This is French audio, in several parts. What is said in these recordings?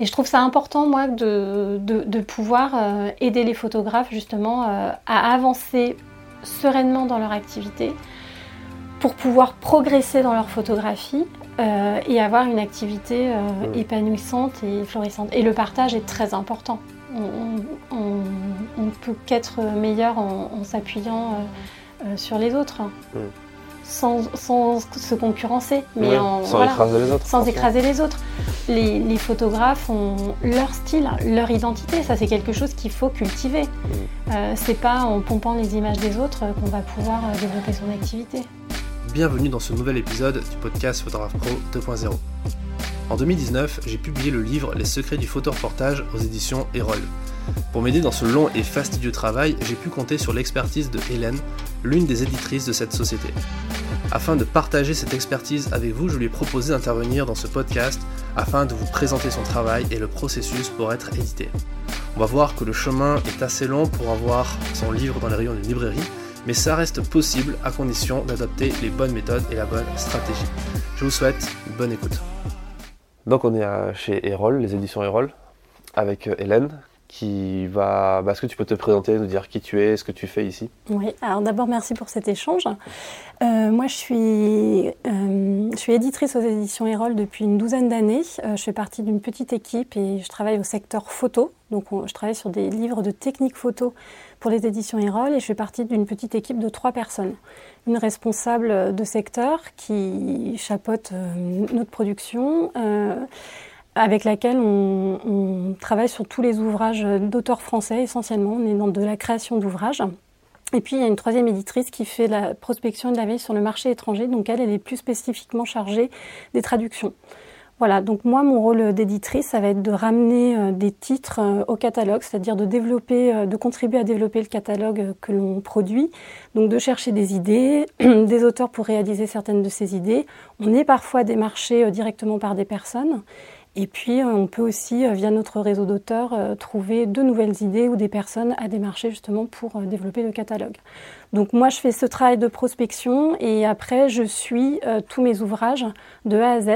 Et je trouve ça important, moi, de, de, pouvoir aider les photographes justement à avancer sereinement dans leur activité pour pouvoir progresser dans leur photographie et avoir une activité épanouissante et florissante. Et le partage est très important on, ne peut qu'être meilleur en, s'appuyant euh, euh, sur les autres. Sans, se concurrencer, mais sans écraser les autres. Sans écraser les autres. Les, photographes ont leur style, leur identité. Ça, c'est quelque chose qu'il faut cultiver. Mm. Euh, c'est pas en pompant les images des autres qu'on va pouvoir développer son activité. Bienvenue dans ce nouvel épisode du podcast Photographe Pro 2.0. En 2019, j'ai publié le livre Les secrets du photoreportage aux éditions Erol. Pour m'aider dans ce long et fastidieux travail, j'ai pu compter sur l'expertise de Hélène, l'une des éditrices de cette société. Afin de partager cette expertise avec vous, je lui ai proposé d'intervenir dans ce podcast afin de vous présenter son travail et le processus pour être édité. On va voir que le chemin est assez long pour avoir son livre dans les rayons d'une librairie, mais ça reste possible à condition d'adopter les bonnes méthodes et la bonne stratégie. Je vous souhaite bonne écoute. Donc on est chez Erol, les éditions Erol, avec euh, Hélène qui va... Bah, est-ce que tu peux te présenter, nous dire qui tu es, ce que tu fais ici? Oui, alors d'abord merci pour cet échange. Euh, moi je suis, euh, je suis éditrice aux éditions Erol depuis une douzaine d'années. je fais partie d'une petite équipe et je travaille au secteur photo. Donc je travaille sur des livres de technique photo pour les éditions Erol et je fais partie d'une petite équipe de trois personnes. Une responsable de secteur qui chapeaute euh, notre production, euh, avec laquelle on, travaille sur tous les ouvrages d'auteurs français essentiellement. On est dans de la création d'ouvrages. Et puis il y a une troisième éditrice qui fait la prospection de la veille sur le marché étranger, donc elle, elle est plus spécifiquement chargée des traductions. Voilà, donc moi, mon rôle d'éditrice, ça va être de ramener euh, des titres euh, au catalogue, c'est-à-dire de développer, euh, de contribuer à développer le catalogue que l'on produit, donc de chercher des idées, des auteurs pour réaliser certaines de ces idées. On est parfois démarché directement par des personnes. Et puis, on peut aussi, via notre réseau d'auteurs, trouver de nouvelles idées ou des personnes à démarcher justement pour développer le catalogue. Donc moi, je fais ce travail de prospection et après, je suis tous mes ouvrages de A à Z.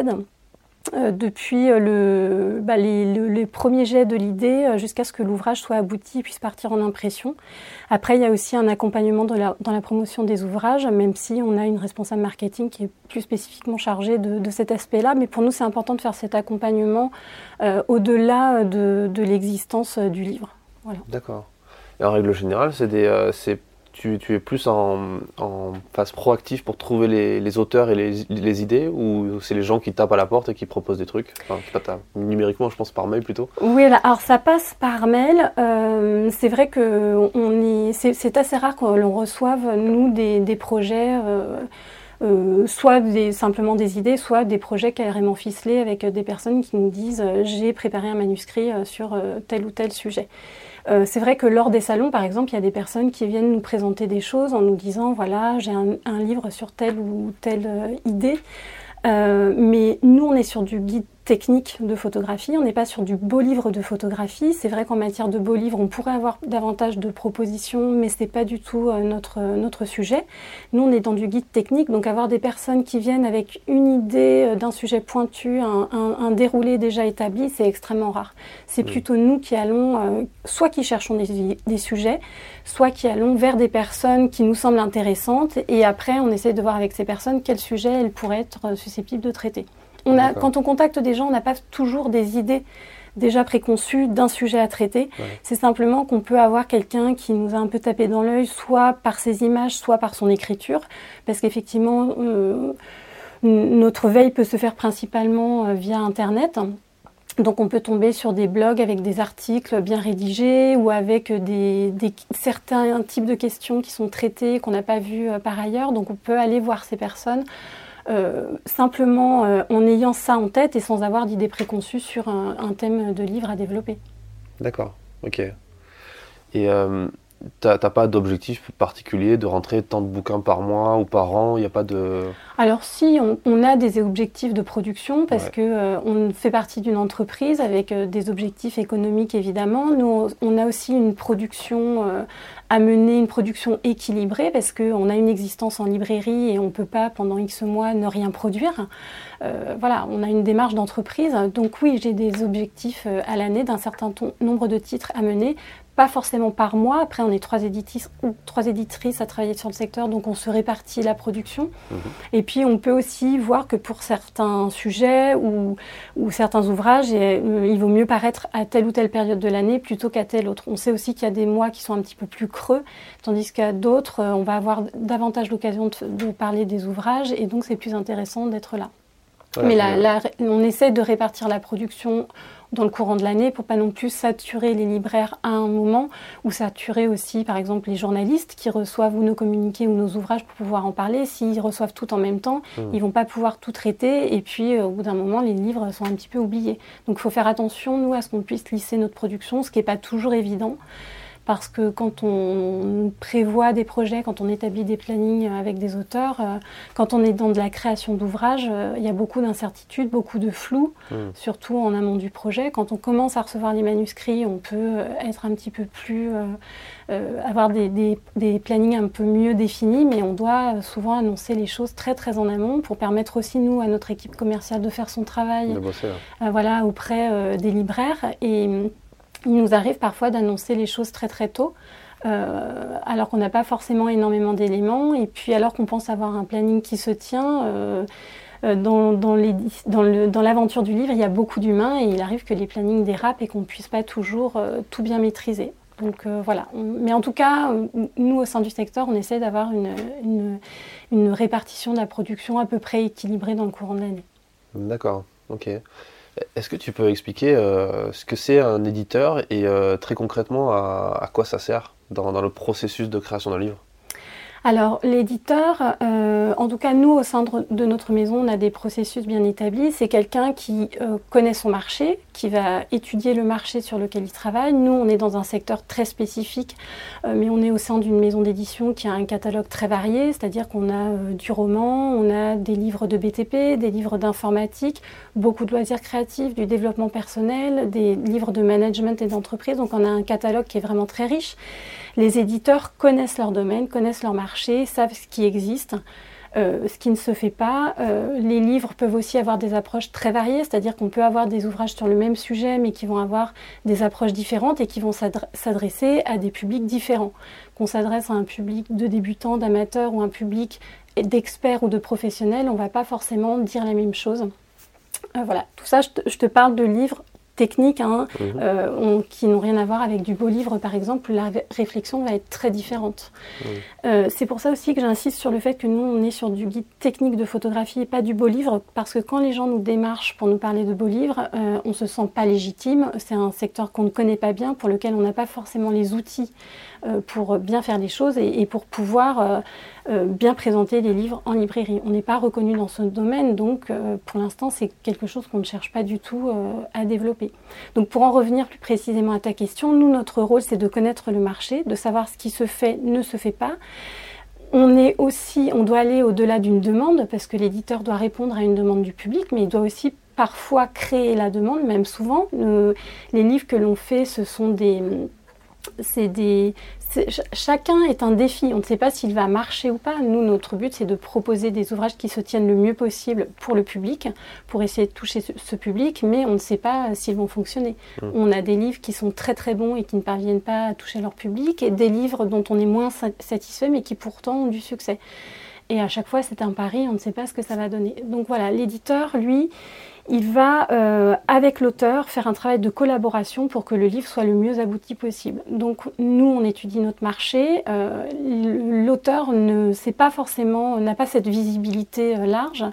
Euh, depuis euh, le, bah, les, premiers jets de l'idée euh, jusqu'à ce que l'ouvrage soit abouti et puisse partir en impression. Après, il y a aussi un accompagnement dans la promotion des ouvrages, même si on a une responsable marketing qui est plus spécifiquement chargée de, cet aspect-là. Mais pour nous, c'est important de faire cet accompagnement au-delà de, l'existence du livre. Voilà. D'accord. en règle générale, c'est tu, es plus en, phase proactive pour trouver les, auteurs et les, idées ou c'est les gens qui tapent à la porte et qui proposent des trucs? Numériquement, je pense par mail plutôt Oui, alors ça passe par mail. Euh, c'est vrai que c'est assez rare qu'on reçoive, nous, des, projets. Euh, euh, soit simplement des idées, soit des projets carrément ficelés avec des personnes qui nous disent j'ai préparé un manuscrit sur tel ou tel sujet. Euh, c'est vrai que lors des salons, par exemple, il y a des personnes qui viennent nous présenter des choses en nous disant, voilà, j'ai un, livre sur telle ou telle euh, idée. Euh, mais nous, on est sur du guide technique de photographie, on n'est pas sur du beau livre de photographie. C'est vrai qu'en matière de beau livre, on pourrait avoir davantage de propositions, mais ce n'est pas du tout euh, notre, notre sujet. Nous, on est dans du guide technique, donc avoir des personnes qui viennent avec une idée euh, d'un sujet pointu, un, déroulé déjà établi, c'est extrêmement rare. C'est plutôt nous qui allons, soit qui cherchons des, des sujets, soit qui allons vers des personnes qui nous semblent intéressantes, et après, on essaie de voir avec ces personnes quel sujet elles pourraient être susceptibles de traiter. On a, quand on contacte des gens, on n'a pas toujours des idées déjà préconçues d'un sujet à traiter. C'est simplement qu'on peut avoir quelqu'un qui nous a un peu tapé dans l'œil, soit par ses images, soit par son écriture, parce qu'effectivement, euh, notre veille peut se faire principalement euh, via Internet. Donc on peut tomber sur des blogs avec des articles bien rédigés ou avec des, certains types de questions qui sont traitées qu'on n'a pas vues euh, par ailleurs. Donc on peut aller voir ces personnes simplement euh, en ayant ça en tête et sans avoir d'idées préconçues sur un, thème de livre à développer. D'accord, ok. Et T'as pas d'objectif particulier de rentrer tant de bouquins par mois ou par an Il n'y a pas de... Alors si, on, a des objectifs de production parce qu'on que euh, on fait partie d'une entreprise avec euh, des objectifs économiques évidemment. Nous, on a aussi une production euh, à mener, une production équilibrée parce qu'on a une existence en librairie et on ne peut pas pendant X mois ne rien produire. voilà, on a une démarche d'entreprise. Donc oui, j'ai des objectifs à l'année d'un certain nombre de titres à mener pas forcément par mois. Après, on est trois éditrices, trois éditrices à travailler sur le secteur, donc on se répartit la production. Mhm. Et puis, on peut aussi voir que pour certains sujets ou, ou certains ouvrages, euh, il vaut mieux paraître à telle ou telle période de l'année plutôt qu'à telle autre. On sait aussi qu'il y a des mois qui sont un petit peu plus creux, tandis qu'à d'autres, euh, on va avoir davantage l'occasion de, parler des ouvrages, et donc c'est plus intéressant d'être là. Mais on essaie de répartir la production dans le courant de l'année pour pas non plus saturer les libraires à un moment ou saturer aussi par exemple les journalistes qui reçoivent ou nos communiqués ou nos ouvrages pour pouvoir en parler. S'ils reçoivent tout en même temps, mmh. ils vont pas pouvoir tout traiter et puis euh, au bout d'un moment les livres sont un petit peu oubliés. Donc il faut faire attention nous à ce qu'on puisse lisser notre production, ce qui n'est pas toujours évident parce que quand on prévoit des projets, quand on établit des plannings avec des auteurs, euh, quand on est dans de la création d'ouvrages, euh, il y a beaucoup d'incertitudes, beaucoup de flou, hmm. surtout en amont du projet. Quand on commence à recevoir les manuscrits, on peut euh, être un petit peu plus... avoir des, des, plannings un peu mieux définis, mais on doit souvent annoncer les choses très très en amont pour permettre aussi nous à notre équipe commerciale de faire son travail, voilà auprès des libraires et il nous arrive parfois d'annoncer les choses très très tôt. Euh, alors qu'on n'a pas forcément énormément d'éléments, et puis alors qu'on pense avoir un planning qui se tient, euh, euh, dans, dans l'aventure du livre, il y a beaucoup d'humains, et il arrive que les plannings dérapent et qu'on ne puisse pas toujours tout bien maîtriser. Donc voilà. mais en tout cas, nous, au sein du secteur, on essaie d'avoir une, une, une répartition de la production à peu près équilibrée dans le courant de l'année. D'accord, ok. Est-ce que tu peux expliquer euh, ce que c'est un éditeur et euh, très concrètement à, quoi ça sert dans, le processus de création d'un livre? Alors l'éditeur, euh, en tout cas nous au sein de notre maison, on a des processus bien établis. C'est quelqu'un qui connaît son marché, qui va étudier le marché sur lequel il travaille. Nous, on est dans un secteur très spécifique, euh, mais on est au sein d'une maison d'édition qui a un catalogue très varié, c'est-à-dire qu'on a du roman, on a des livres de BTP, des livres d'informatique, beaucoup de loisirs créatifs, du développement personnel, des livres de management et d'entreprise. Donc on a un catalogue qui est vraiment très riche. Les éditeurs connaissent leur domaine, connaissent leur marché, savent ce qui existe. Euh, ce qui ne se fait pas. Euh, les livres peuvent aussi avoir des approches très variées, c'est-à-dire qu'on peut avoir des ouvrages sur le même sujet, mais qui vont avoir des approches différentes et qui vont s'adresser à des publics différents. Qu'on s'adresse à un public de débutants, d'amateurs ou un public d'experts ou de professionnels, on ne va pas forcément dire la même chose. Euh, voilà, tout ça, je te parle de livres techniques hein, mhm. euh, qui n'ont rien à voir avec du beau livre, par exemple, la réflexion va être très différente. Mhm. Euh, c'est pour ça aussi que j'insiste sur le fait que nous, on est sur du guide technique de photographie et pas du beau livre, parce que quand les gens nous démarchent pour nous parler de beau livre, euh, on se sent pas légitime. C'est un secteur qu'on ne connaît pas bien, pour lequel on n'a pas forcément les outils pour bien faire les choses et, pour pouvoir euh, euh, bien présenter les livres en librairie. On n'est pas reconnu dans ce domaine, donc pour l'instant c'est quelque chose qu'on ne cherche pas du tout à développer. Donc pour en revenir plus précisément à ta question, nous notre rôle c'est de connaître le marché, de savoir ce qui se fait, ne se fait pas. On est aussi, on doit aller au-delà d'une demande parce que l'éditeur doit répondre à une demande du public, mais il doit aussi parfois créer la demande, même souvent. les livres que l'on fait, ce sont des c'est des, chacun est un défi. On ne sait pas s'il va marcher ou pas. Nous, notre but, c'est de proposer des ouvrages qui se tiennent le mieux possible pour le public, pour essayer de toucher ce, public, mais on ne sait pas s'ils vont fonctionner. Mmh. On a des livres qui sont très très bons et qui ne parviennent pas à toucher leur public, et des livres dont on est moins satisfait, mais qui pourtant ont du succès. Et à chaque fois, c'est un pari, on ne sait pas ce que ça va donner. Donc voilà, l'éditeur, lui, il va, euh, avec l'auteur, faire un travail de collaboration pour que le livre soit le mieux abouti possible. Donc nous, on étudie notre marché. Euh, l'auteur ne sait pas forcément, n'a pas cette visibilité euh, large.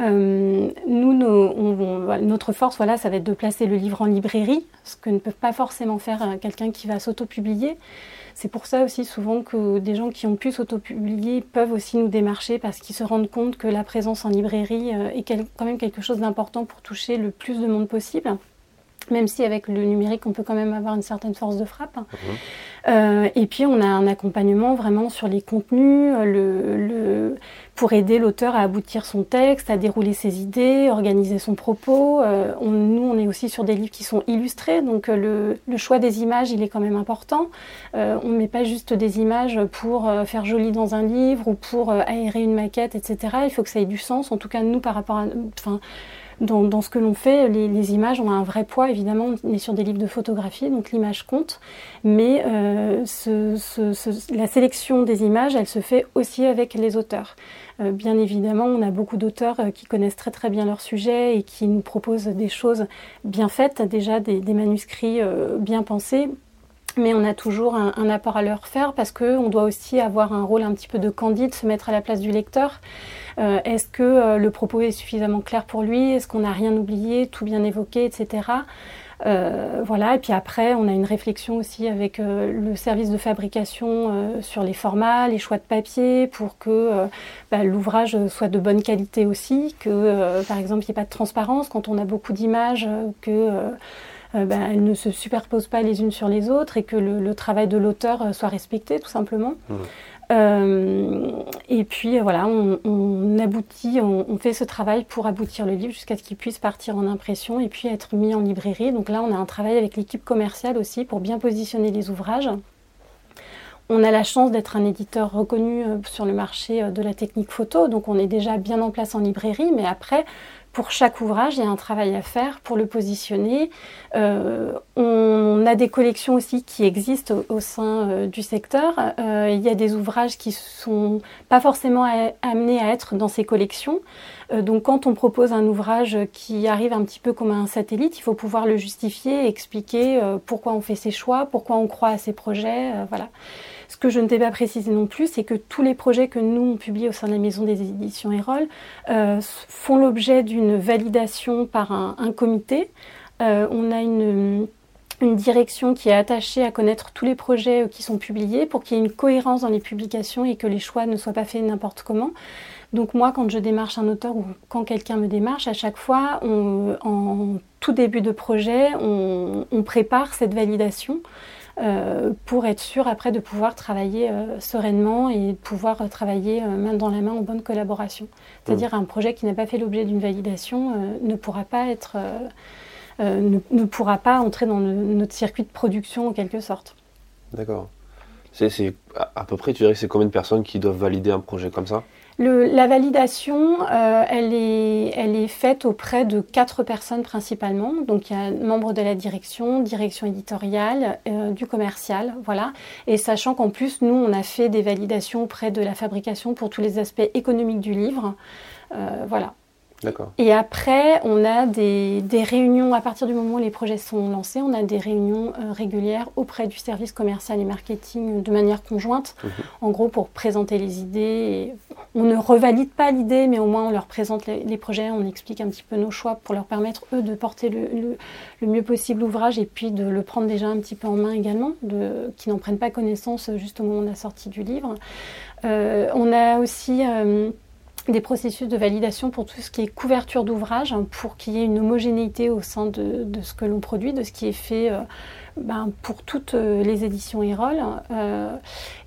nous, notre force, voilà, ça va être de placer le livre en librairie, ce que ne peut pas forcément faire quelqu'un qui va s'auto-publier. C'est pour ça aussi souvent que des gens qui ont pu s'autopublier peuvent aussi nous démarcher parce qu'ils se rendent compte que la présence en librairie euh, est quand même quelque chose d'important pour toucher le plus de monde possible. Même si avec le numérique, on peut quand même avoir une certaine force de frappe. Mhm. Euh, et puis, on a un accompagnement vraiment sur les contenus, le, pour aider l'auteur à aboutir son texte, à dérouler ses idées, organiser son propos. Euh, nous, on est aussi sur des livres qui sont illustrés, donc euh, le, choix des images, il est quand même important. on ne met pas juste des images pour faire joli dans un livre ou pour aérer une maquette, etc. Il faut que ça ait du sens. En tout cas, nous, par rapport à... Enfin, dans, ce que l'on fait, les, images ont un vrai poids. Évidemment, on est sur des livres de photographie, donc l'image compte. Mais euh, la sélection des images, elle se fait aussi avec les auteurs. Euh, bien évidemment, on a beaucoup d'auteurs euh, qui connaissent très très bien leur sujet et qui nous proposent des choses bien faites, déjà des, manuscrits bien pensés mais on a toujours un, apport à leur faire parce qu'on doit aussi avoir un rôle un petit peu de candide, se mettre à la place du lecteur. Euh, est-ce que euh, le propos est suffisamment clair pour lui? Est-ce qu'on n'a rien oublié, tout bien évoqué, etc. Euh, voilà, et puis après, on a une réflexion aussi avec le service de fabrication sur les formats, les choix de papier, pour que bah, l'ouvrage soit de bonne qualité aussi, que par exemple, il n'y ait pas de transparence quand on a beaucoup d'images, que bah, elles ne se superposent pas les unes sur les autres et que le, travail de l'auteur soit respecté tout simplement. Mmh. Euh, et puis voilà, on, aboutit, on, fait ce travail pour aboutir le livre jusqu'à ce qu'il puisse partir en impression et puis être mis en librairie. Donc là, on a un travail avec l'équipe commerciale aussi pour bien positionner les ouvrages. On a la chance d'être un éditeur reconnu euh, sur le marché euh, de la technique photo, donc on est déjà bien en place en librairie, mais après, pour chaque ouvrage, il y a un travail à faire pour le positionner. Euh, on a des collections aussi qui existent au, sein euh, du secteur. Euh, il y a des ouvrages qui sont pas forcément amenés à être dans ces collections. donc quand on propose un ouvrage qui arrive un petit peu comme un satellite, il faut pouvoir le justifier, expliquer pourquoi on fait ses choix, pourquoi on croit à ces projets. voilà. Ce que je ne t'ai pas précisé non plus, c'est que tous les projets que nous on publie au sein de la maison des éditions Erol euh, font l'objet d'une validation par un, comité. Euh, on a une, direction qui est attachée à connaître tous les projets euh, qui sont publiés pour qu'il y ait une cohérence dans les publications et que les choix ne soient pas faits n'importe comment. Donc moi, quand je démarche un auteur ou quand quelqu'un me démarche, à chaque fois, en tout début de projet, on prépare cette validation. Euh, pour être sûr après de pouvoir travailler euh, sereinement et de pouvoir euh, travailler main dans la main en bonne collaboration. C'est-à-dire mmh. un projet qui n'a pas fait l'objet d'une validation ne pourra pas être ne, pourra pas entrer dans notre circuit de production en quelque sorte. D'accord. C'est à peu près, tu dirais que c'est combien de personnes qui doivent valider un projet comme ça? La validation, euh, elle, est, elle est faite auprès de quatre personnes principalement. Donc il y a membre de la direction, direction éditoriale, euh, du commercial, voilà. Et sachant qu'en plus, nous, on a fait des validations auprès de la fabrication pour tous les aspects économiques du livre. Euh, voilà. Et après, on a des, réunions, à partir du moment où les projets sont lancés, on a des réunions euh, régulières auprès du service commercial et marketing de manière conjointe, mhm. en gros pour présenter les idées. on ne revalide pas l'idée, mais au moins on leur présente les, projets, on explique un petit peu nos choix pour leur permettre, eux, de porter le, mieux possible l'ouvrage et puis de le prendre déjà un petit peu en main également, qu'ils n'en prennent pas connaissance juste au moment de la sortie du livre. Euh, on a aussi... Euh, des processus de validation pour tout ce qui est couverture d'ouvrage, hein, pour qu'il y ait une homogénéité au sein de, ce que l'on produit, de ce qui est fait euh, ben, pour toutes euh, les éditions Erol. Euh,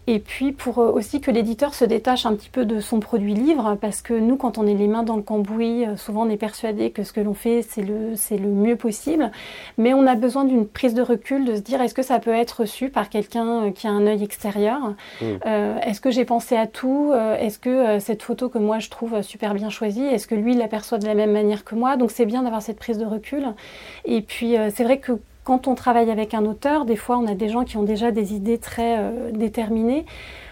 et puis pour euh, aussi que l'éditeur se détache un petit peu de son produit livre, parce que nous, quand on est les mains dans le cambouis, souvent on est persuadé que ce que l'on fait, c'est le, c'est le mieux possible. Mais on a besoin d'une prise de recul, de se dire est-ce que ça peut être reçu par quelqu'un qui a un œil extérieur? Mmh. Est-ce que j'ai pensé à tout? Est-ce que cette photo que moi je trouve super bien choisie, est-ce que lui l'aperçoit de la même manière que moi? Donc c'est bien d'avoir cette prise de recul. Et puis c'est vrai que quand on travaille avec un auteur, des fois on a des gens qui ont déjà des idées très euh, déterminées.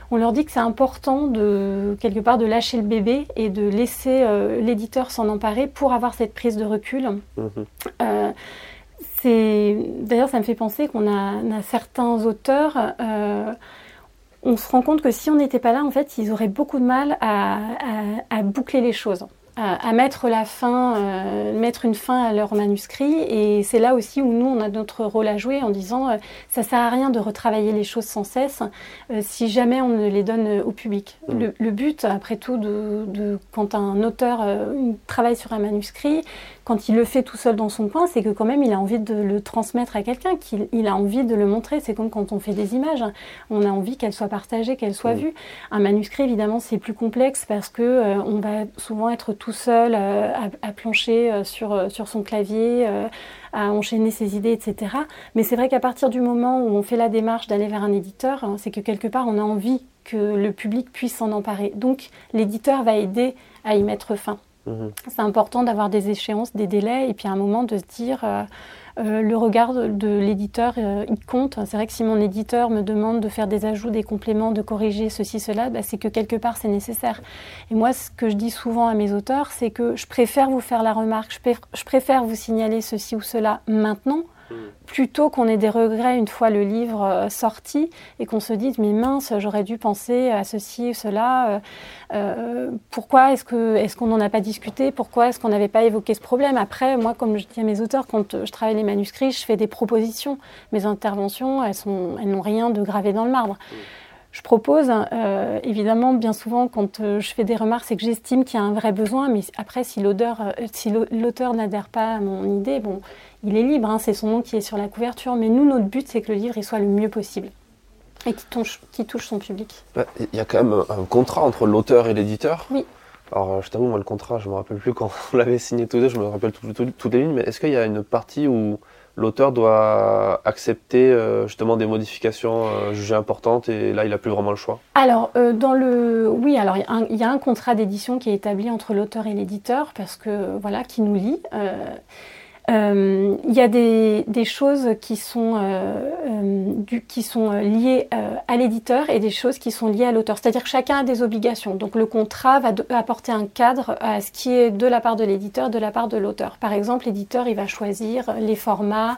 On leur dit que c'est important de quelque part de lâcher le bébé et de laisser euh, l'éditeur s'en emparer pour avoir cette prise de recul. Mhm. Euh, d'ailleurs ça me fait penser qu'on a, certains auteurs on se rend compte que si on n'était pas là, en fait, ils auraient beaucoup de mal à, boucler les choses. À, mettre la fin, euh, mettre une fin à leur manuscrit. Et c'est là aussi où nous, on a notre rôle à jouer en disant euh, ça sert à rien de retravailler les choses sans cesse euh, si jamais on ne les donne au public. Mmh. Le, but, après tout, de, quand un auteur travaille sur un manuscrit, quand il le fait tout seul dans son coin, c'est que quand même il a envie de le transmettre à quelqu'un, qu'il a envie de le montrer. C'est comme quand on fait des images, on a envie qu'elles soient partagées, qu'elles soient mmh. vues. Un manuscrit, évidemment, c'est plus complexe parce que on va souvent être tout seul euh, à, plancher euh, sur, euh, sur son clavier, à enchaîner ses idées, etc. Mais c'est vrai qu'à partir du moment où on fait la démarche d'aller vers un éditeur, hein, c'est que quelque part on a envie que le public puisse s'en emparer. Donc l'éditeur va aider à y mettre fin. Mmh. C'est important d'avoir des échéances, des délais, et puis à un moment de se dire euh, le regard de, l'éditeur, euh, il compte. C'est vrai que si mon éditeur me demande de faire des ajouts, des compléments, de corriger ceci, cela, bah, c'est que quelque part c'est nécessaire. Et moi, ce que je dis souvent à mes auteurs, c'est que je préfère vous faire la remarque, je préfère vous signaler ceci ou cela maintenant plutôt qu'on ait des regrets une fois le livre euh, sorti et qu'on se dise mais mince j'aurais dû penser à ceci ou cela euh, euh, pourquoi est-ce que est-ce qu'on n'en a pas discuté? Pourquoi est-ce qu'on n'avait pas évoqué ce problème? Après moi comme je dis à mes auteurs quand je travaille les manuscrits je fais des propositions. Mes interventions elles sont elles n'ont rien de gravé dans le marbre je propose. évidemment, bien souvent, quand je fais des remarques, c'est que j'estime qu'il y a un vrai besoin, mais après, si l'auteur si n'adhère pas à mon idée, bon, il est libre, hein, c'est son nom qui est sur la couverture, mais nous, notre but, c'est que le livre il soit le mieux possible et qui touche, son public. Bah, il y a quand même un contrat entre l'auteur et l'éditeur? Oui. Alors, je t'avoue, moi, le contrat, je me rappelle plus quand on l'avait signé tous deux, je me rappelle toutes les lignes, mais est-ce qu'il y a une partie où l'auteur doit accepter euh, justement des modifications euh, jugées importantes et là il n'a plus vraiment le choix. Alors euh, dans le oui alors il y, a un contrat d'édition qui est établi entre l'auteur et l'éditeur parce que voilà qui nous lie euh, il y a des, des choses qui sont, euh, euh du, qui sont euh, liées à l'éditeur et des choses qui sont liées à l'auteur. C'est-à-dire que chacun a des obligations. Donc le contrat va apporter un cadre à ce qui est de la part de l'éditeur, de la part de l'auteur. Par exemple, l'éditeur, il va choisir les formats,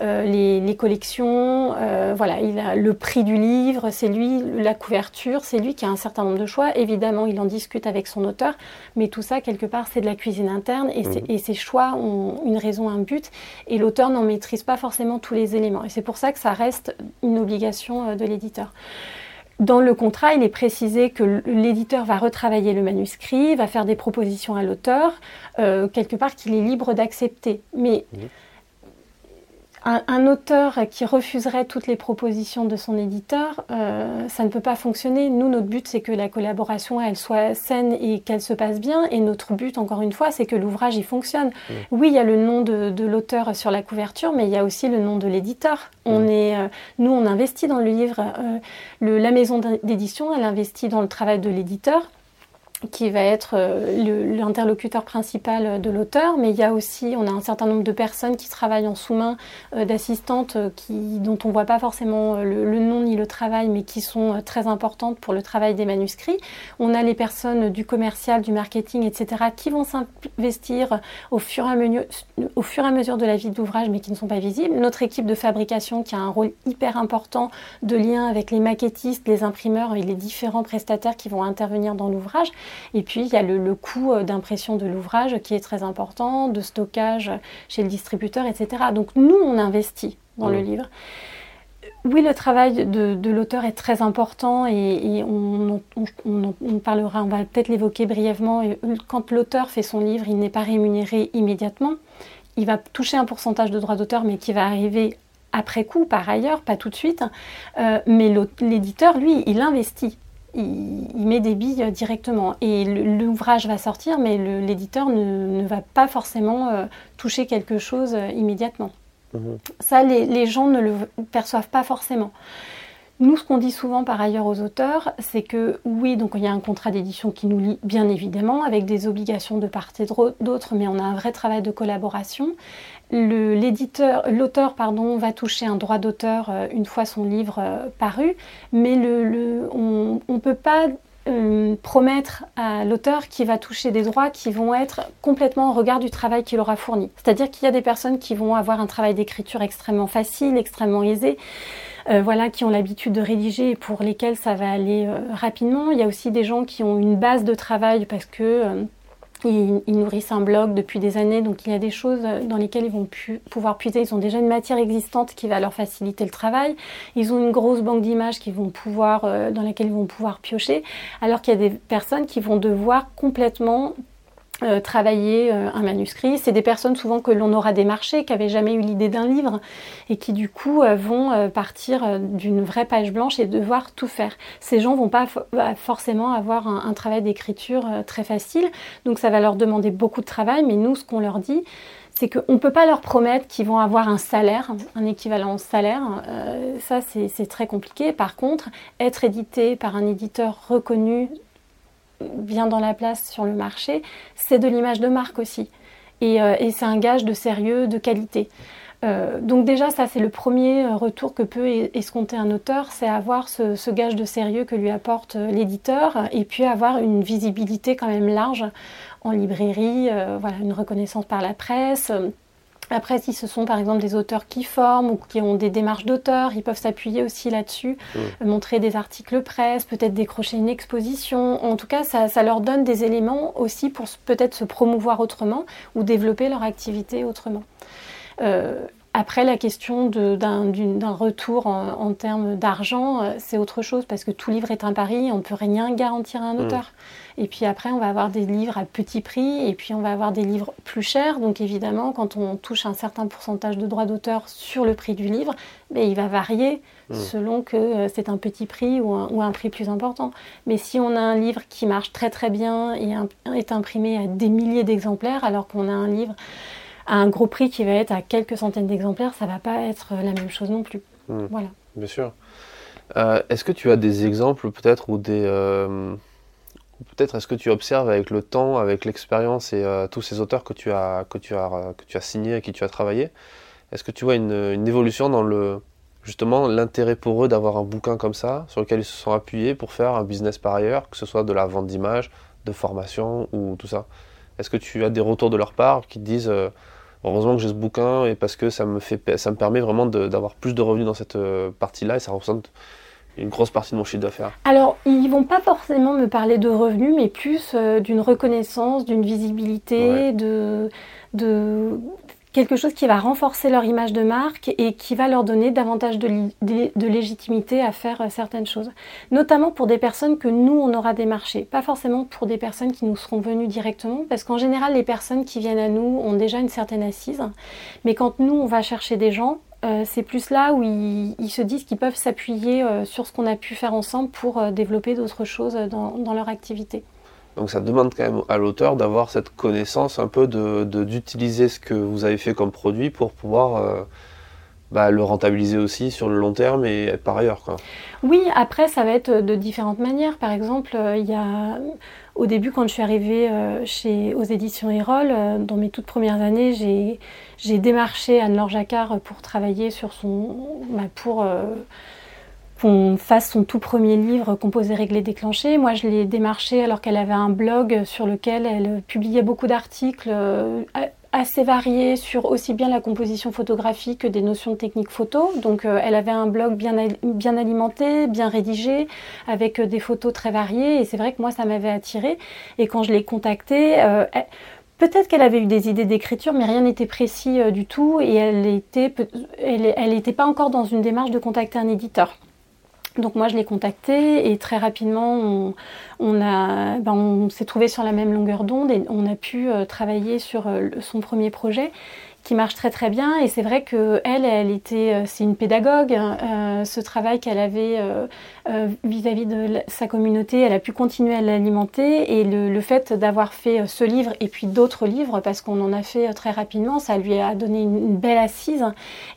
les, les, collections, voilà, il a le prix du livre, c'est lui, la couverture, c'est lui qui a un certain nombre de choix. Évidemment, il en discute avec son auteur, mais tout ça, quelque part, c'est de la cuisine interne et, mmh. et ces choix ont une raison un but et l'auteur n'en maîtrise pas forcément tous les éléments. Et c'est pour ça que ça reste une obligation euh, de l'éditeur. Dans le contrat, il est précisé que l'éditeur va retravailler le manuscrit, va faire des propositions à l'auteur, euh, quelque part qu'il est libre d'accepter. Mais un, auteur qui refuserait toutes les propositions de son éditeur, euh, ça ne peut pas fonctionner. Nous, notre but, c'est que la collaboration, elle soit saine et qu'elle se passe bien. Et notre but, encore une fois, c'est que l'ouvrage, il fonctionne. Oui, il y a le nom de, l'auteur sur la couverture, mais il y a aussi le nom de l'éditeur. On est, euh, nous, on investit dans le livre. Euh, le, la maison d'édition, elle investit dans le travail de l'éditeur qui va être euh, l'interlocuteur principal de l'auteur, mais il y a aussi, on a un certain nombre de personnes qui travaillent en sous-main, euh, d'assistantes euh, dont on ne voit pas forcément le, nom ni le travail, mais qui sont très importantes pour le travail des manuscrits. On a les personnes du commercial, du marketing, etc., qui vont s'investir au, fur et au fur et à mesure de la vie d'ouvrage, mais qui ne sont pas visibles. Notre équipe de fabrication qui a un rôle hyper important de lien avec les maquettistes, les imprimeurs et les différents prestataires qui vont intervenir dans l'ouvrage. Et puis, il y a le, coût euh, d'impression de l'ouvrage qui est très important, de stockage chez le distributeur, etc. Donc, nous, on investit dans le livre. Oui, le travail de, l'auteur est très important et, on, parlera, on va peut-être l'évoquer brièvement. Quand l'auteur fait son livre, il n'est pas rémunéré immédiatement. Il va toucher un pourcentage de droits d'auteur, mais qui va arriver après coup, par ailleurs, pas tout de suite. Euh, mais l'éditeur, lui, il investit il, met des billes directement. Et l'ouvrage va sortir, mais l'éditeur ne, va pas forcément euh, toucher quelque chose euh, immédiatement. Mhm. Ça, les, gens ne le perçoivent pas forcément. Nous, ce qu'on dit souvent par ailleurs aux auteurs, c'est que oui, donc il y a un contrat d'édition qui nous lie bien évidemment, avec des obligations de part et d'autre, mais on a un vrai travail de collaboration l'éditeur, l'auteur va toucher un droit d'auteur euh, une fois son livre euh, paru, mais on ne peut pas euh, promettre à l'auteur qui va toucher des droits qui vont être complètement au regard du travail qu'il aura fourni. C'est-à-dire qu'il y a des personnes qui vont avoir un travail d'écriture extrêmement facile, extrêmement aisé, voilà, qui ont l'habitude de rédiger et pour lesquels ça va aller rapidement. Il y a aussi des gens qui ont une base de travail parce que Ils, nourrissent un blog depuis des années, donc il y a des choses dans lesquelles ils vont pouvoir puiser. Ils ont déjà une matière existante qui va leur faciliter le travail. Ils ont une grosse banque d'images qui vont pouvoir, euh, dans laquelle ils vont pouvoir piocher. Alors qu'il y a des personnes qui vont devoir complètement euh, travailler euh, un manuscrit. C'est des personnes souvent que l'on aura démarchées, qui n'avaient jamais eu l'idée d'un livre et qui du coup euh, vont partir d'une vraie page blanche et devoir tout faire. Ces gens vont pas forcément avoir un, travail d'écriture très facile, donc ça va leur demander beaucoup de travail, mais nous ce qu'on leur dit, c'est qu'on ne peut pas leur promettre qu'ils vont avoir un salaire, un équivalent salaire. ça, c'est très compliqué. Par contre, être édité par un éditeur reconnu bien dans la place sur le marché, c'est de l'image de marque aussi. Et, euh, c'est un gage de sérieux, de qualité. Euh, donc déjà, ça c'est le premier euh, retour que peut escompter un auteur, c'est avoir ce, gage de sérieux que lui apporte l'éditeur et puis avoir une visibilité quand même large en librairie, voilà, une reconnaissance par la presse. Après, si ce sont par exemple des auteurs qui forment ou qui ont des démarches d'auteurs, ils peuvent s'appuyer aussi là-dessus, mmh. euh, montrer des articles presse, peut-être décrocher une exposition. En tout cas, ça, leur donne des éléments aussi pour peut-être se promouvoir autrement ou développer leur activité autrement. Euh, après, la question d'un retour en, termes d'argent, euh, c'est autre chose parce que tout livre est un pari, on ne peut rien garantir à un mmh. auteur. Et puis après, on va avoir des livres à petit prix et puis on va avoir des livres plus chers. Donc évidemment, quand on touche un certain pourcentage de droits d'auteur sur le prix du livre, mais il va varier hmm. selon que euh, c'est un petit prix ou un, prix plus important. Mais si on a un livre qui marche très très bien et est imprimé à des milliers d'exemplaires, alors qu'on a un livre à un gros prix qui va être à quelques centaines d'exemplaires, ça va pas être la même chose non plus. Hmm. Voilà. Bien sûr. Euh, est-ce que tu as des exemples peut-être ou des, euh, peut-être est-ce que tu observes avec le temps, avec l'expérience et euh, tous ces auteurs que tu as, que tu as, que tu as signés, avec qui tu as travaillé, est-ce que tu vois une, évolution dans le justement l'intérêt pour eux d'avoir un bouquin comme ça, sur lequel ils se sont appuyés pour faire un business par ailleurs, que ce soit de la vente d'images, de formation ou tout ça? Est-ce que tu as des retours de leur part qui te disent heureusement que j'ai ce bouquin et parce que ça me, fait, ça me permet vraiment d'avoir plus de revenus dans cette euh, partie-là et ça représente une grosse partie de mon chiffre d'affaires. Alors, ils vont pas forcément me parler de revenus, mais plus euh, d'une reconnaissance, d'une visibilité, de, de quelque chose qui va renforcer leur image de marque et qui va leur donner davantage de, de, légitimité à faire euh, certaines choses. Notamment pour des personnes que nous, on aura démarchées. Pas forcément pour des personnes qui nous seront venues directement, parce qu'en général, les personnes qui viennent à nous ont déjà une certaine assise. Mais quand nous, on va chercher des gens, euh, c'est plus là où ils, se disent qu'ils peuvent s'appuyer euh, sur ce qu'on a pu faire ensemble pour développer d'autres choses dans, leur activité. Donc ça demande quand même à l'auteur d'avoir cette connaissance un peu d'utiliser de, ce que vous avez fait comme produit pour pouvoir bah, le rentabiliser aussi sur le long terme et par ailleurs. Quoi. Oui, après ça va être de différentes manières. Par exemple, il y a au début, quand je suis arrivée chez, aux éditions Erol, dans mes toutes premières années, j'ai démarché Anne-Laure Jacquard pour travailler sur son. Bah, pour euh, qu'on fasse son tout premier livre Composé, réglé, déclenché. Moi, je l'ai démarché alors qu'elle avait un blog sur lequel elle publiait beaucoup d'articles euh, assez variés sur aussi bien la composition photographique que des notions de technique photo. Donc, euh, elle avait un blog bien, bien alimenté, bien rédigé, avec des photos très variées. Et c'est vrai que moi, ça m'avait attiré. Et quand je l'ai contactée, Peut-être qu'elle avait eu des idées d'écriture, mais rien n'était précis euh, du tout et elle n'était elle, était pas encore dans une démarche de contacter un éditeur. Donc moi je l'ai contactée et très rapidement on, ben, s'est trouvé sur la même longueur d'onde et on a pu euh, travailler sur euh, son premier projet qui marche très très bien. Et c'est vrai que elle elle était c'est une pédagogue hein, ce travail qu'elle avait euh, vis-à-vis de sa communauté, elle a pu continuer à l'alimenter. Et le, fait d'avoir fait euh, ce livre et puis d'autres livres, parce qu'on en a fait euh, très rapidement, ça lui a donné une, belle assise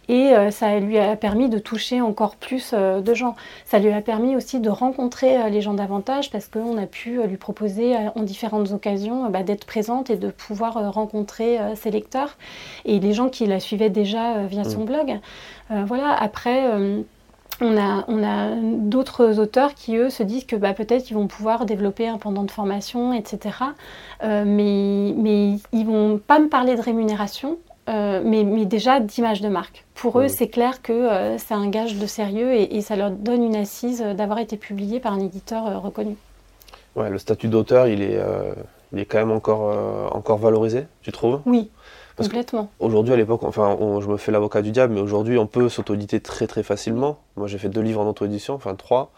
et ça lui a permis de toucher encore plus de gens. Ça lui a permis aussi de rencontrer les gens davantage parce qu'on a pu lui proposer en différentes occasions bah, d'être présente et de pouvoir rencontrer ses lecteurs et les gens qui la suivaient déjà via son mmh. blog. voilà, après on a, on a d'autres auteurs qui, eux, se disent que bah, peut-être ils vont pouvoir développer un pendant de formation, etc. Euh, mais, mais ils vont pas me parler de rémunération, euh, mais, mais, déjà d'image de marque. Pour eux, c'est clair que euh, c'est un gage de sérieux et, ça leur donne une assise d'avoir été publié par un éditeur reconnu. Ouais, le statut d'auteur, il est, il est quand même encore, euh, encore valorisé, tu trouves? Oui, Parce complètement. Aujourd'hui, à l'époque, enfin, on- je me fais l'avocat du diable, mais aujourd'hui, on peut s'auto-éditer très très facilement. Moi, j'ai fait deux livres en auto-édition, enfin trois.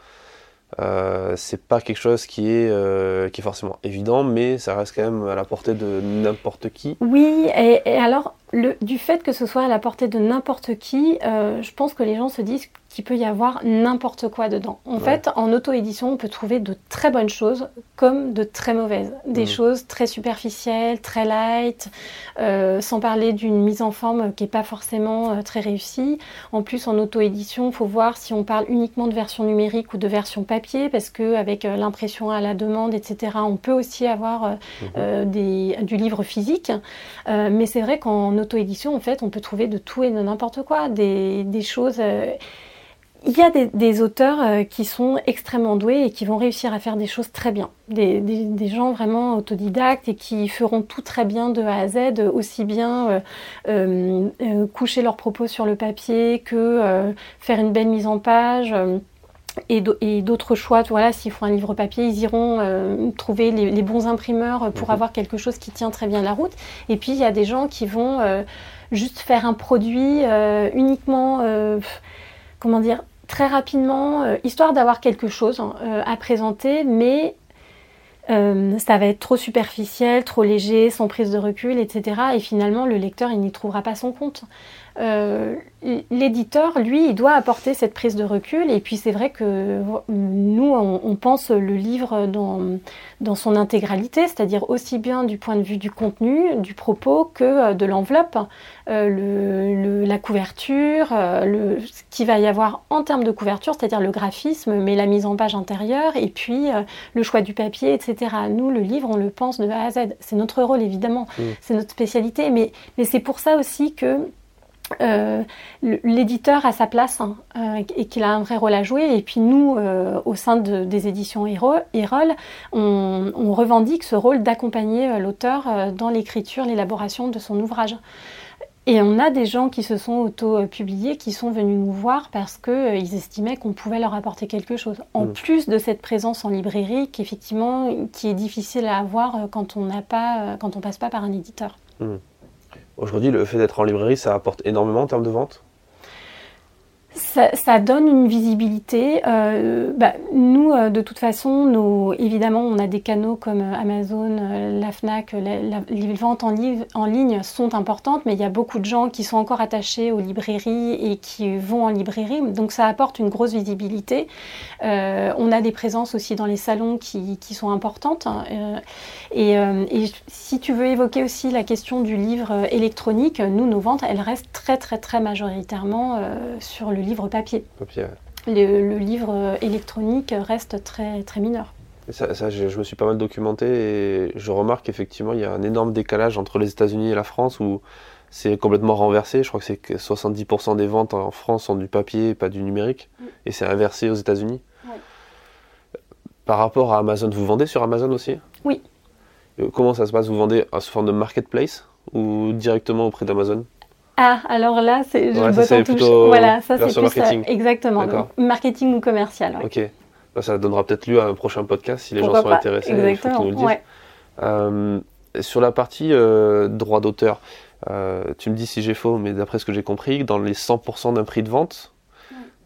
Euh, c'est pas quelque chose qui est, euh, qui est forcément évident, mais ça reste quand même à la portée de n'importe qui. Oui, et, alors, du fait que ce soit à la portée de n'importe qui, euh, je pense que les gens se disent qu'il peut y avoir n'importe quoi dedans. En Ouais. fait, en auto-édition, on peut trouver de très bonnes choses comme de très mauvaises. Des Mhm. choses très superficielles, très light, euh, sans parler d'une mise en forme qui n'est pas forcément euh, très réussie. En plus, en auto-édition, il faut voir si on parle uniquement de version numérique ou de version papier, parce qu'avec l'impression à la demande, etc., on peut aussi avoir euh, Mhm. euh, des, du livre physique. Euh, mais c'est vrai qu'en auto-édition, en fait, on peut trouver de tout et de n'importe quoi, des, des choses. Il y a des, des auteurs euh, qui sont extrêmement doués et qui vont réussir à faire des choses très bien. Des, des- des gens vraiment autodidactes et qui feront tout très bien de A à Z, aussi bien euh, euh, euh, coucher leurs propos sur le papier que faire une belle mise en page. et d'au- et d'autres choix, voilà, s'ils font un livre papier, ils iront euh, trouver les, les bons imprimeurs pour Mhm. avoir quelque chose qui tient très bien la route. Et puis il y a des gens qui vont euh, juste faire un produit euh, uniquement, comment dire, très rapidement, euh, histoire d'avoir quelque chose hein, euh, à présenter, mais euh, ça va être trop superficiel, trop léger, sans prise de recul, etc. Et finalement, le lecteur, il n'y trouvera pas son compte. Euh, L'éditeur, lui, il doit apporter cette prise de recul. Et puis, c'est vrai que nous, on, on pense le livre dans, dans son intégralité, c'est-à-dire aussi bien du point de vue du contenu, du propos, que euh, de l'enveloppe, euh, le, le- la couverture, le, ce qu'il va y avoir en termes de couverture, c'est-à-dire le graphisme, mais la mise en page intérieure, et puis euh, le choix du papier, etc. Nous, le livre, on le pense de A à Z. C'est notre rôle, évidemment, Mm. c'est notre spécialité, mais, mais c'est pour ça aussi que euh, l'éditeur a sa place hein, euh, et qu'il a un vrai rôle à jouer. Et puis nous, euh, au sein de- des éditions Erol, on, on revendique ce rôle d'accompagner l'auteur dans l'écriture, l'élaboration de son ouvrage. Et on a des gens qui se sont auto-publiés, qui sont venus nous voir parce qu'ils estimaient qu'on pouvait leur apporter quelque chose. En Mm. plus de cette présence en librairie, qui effectivement, qui est difficile à avoir quand on n'a pas, quand on passe pas par un éditeur. Aujourd'hui, le fait d'être en librairie, ça apporte énormément en termes de vente. Ça, donne une visibilité. Euh, bah, nous, euh, de toute façon, évidemment, on a des canaux comme euh, Amazon, euh, la Fnac, les ventes en, ligne sont importantes, mais il y a beaucoup de gens qui sont encore attachés aux librairies et qui vont en librairie, donc ça apporte une grosse visibilité. On a des présences aussi dans les salons qui, sont importantes. hein, et, si tu veux évoquer aussi la question du livre électronique, nous, nos ventes, elles restent très, très, très majoritairement sur le livre papier. Papier, ouais. Le, le livre euh, électronique reste très, très mineur. Et Ça, ça, je, je me suis pas mal documenté et je remarque qu'effectivement, il y a un énorme décalage entre les États-Unis et la France où c'est complètement renversé. Je crois que c'est que 70% des ventes en France sont du papier et pas du numérique. Mm. Et c'est inversé aux États-Unis. Ouais. Par rapport à Amazon, vous vendez sur Amazon aussi? Oui. Euh, Comment ça se passe? Vous vendez en sous forme de marketplace ou directement auprès d'Amazon? Ah, alors là, c'est je Ouais, ça, botte en touche. Voilà, ça c'est plus euh, marketing. exactement D'accord. donc, marketing ou commercial. ouais. Ok. Bah, ça donnera peut-être lieu à un prochain podcast si les Pourquoi gens sont pas intéressés. Il faut qu'ils Exactement. nous le disent. ouais. Euh, sur la partie euh, droit d'auteur, euh, tu me dis si j'ai faux, mais d'après ce que j'ai compris, dans les 100% d'un prix de vente,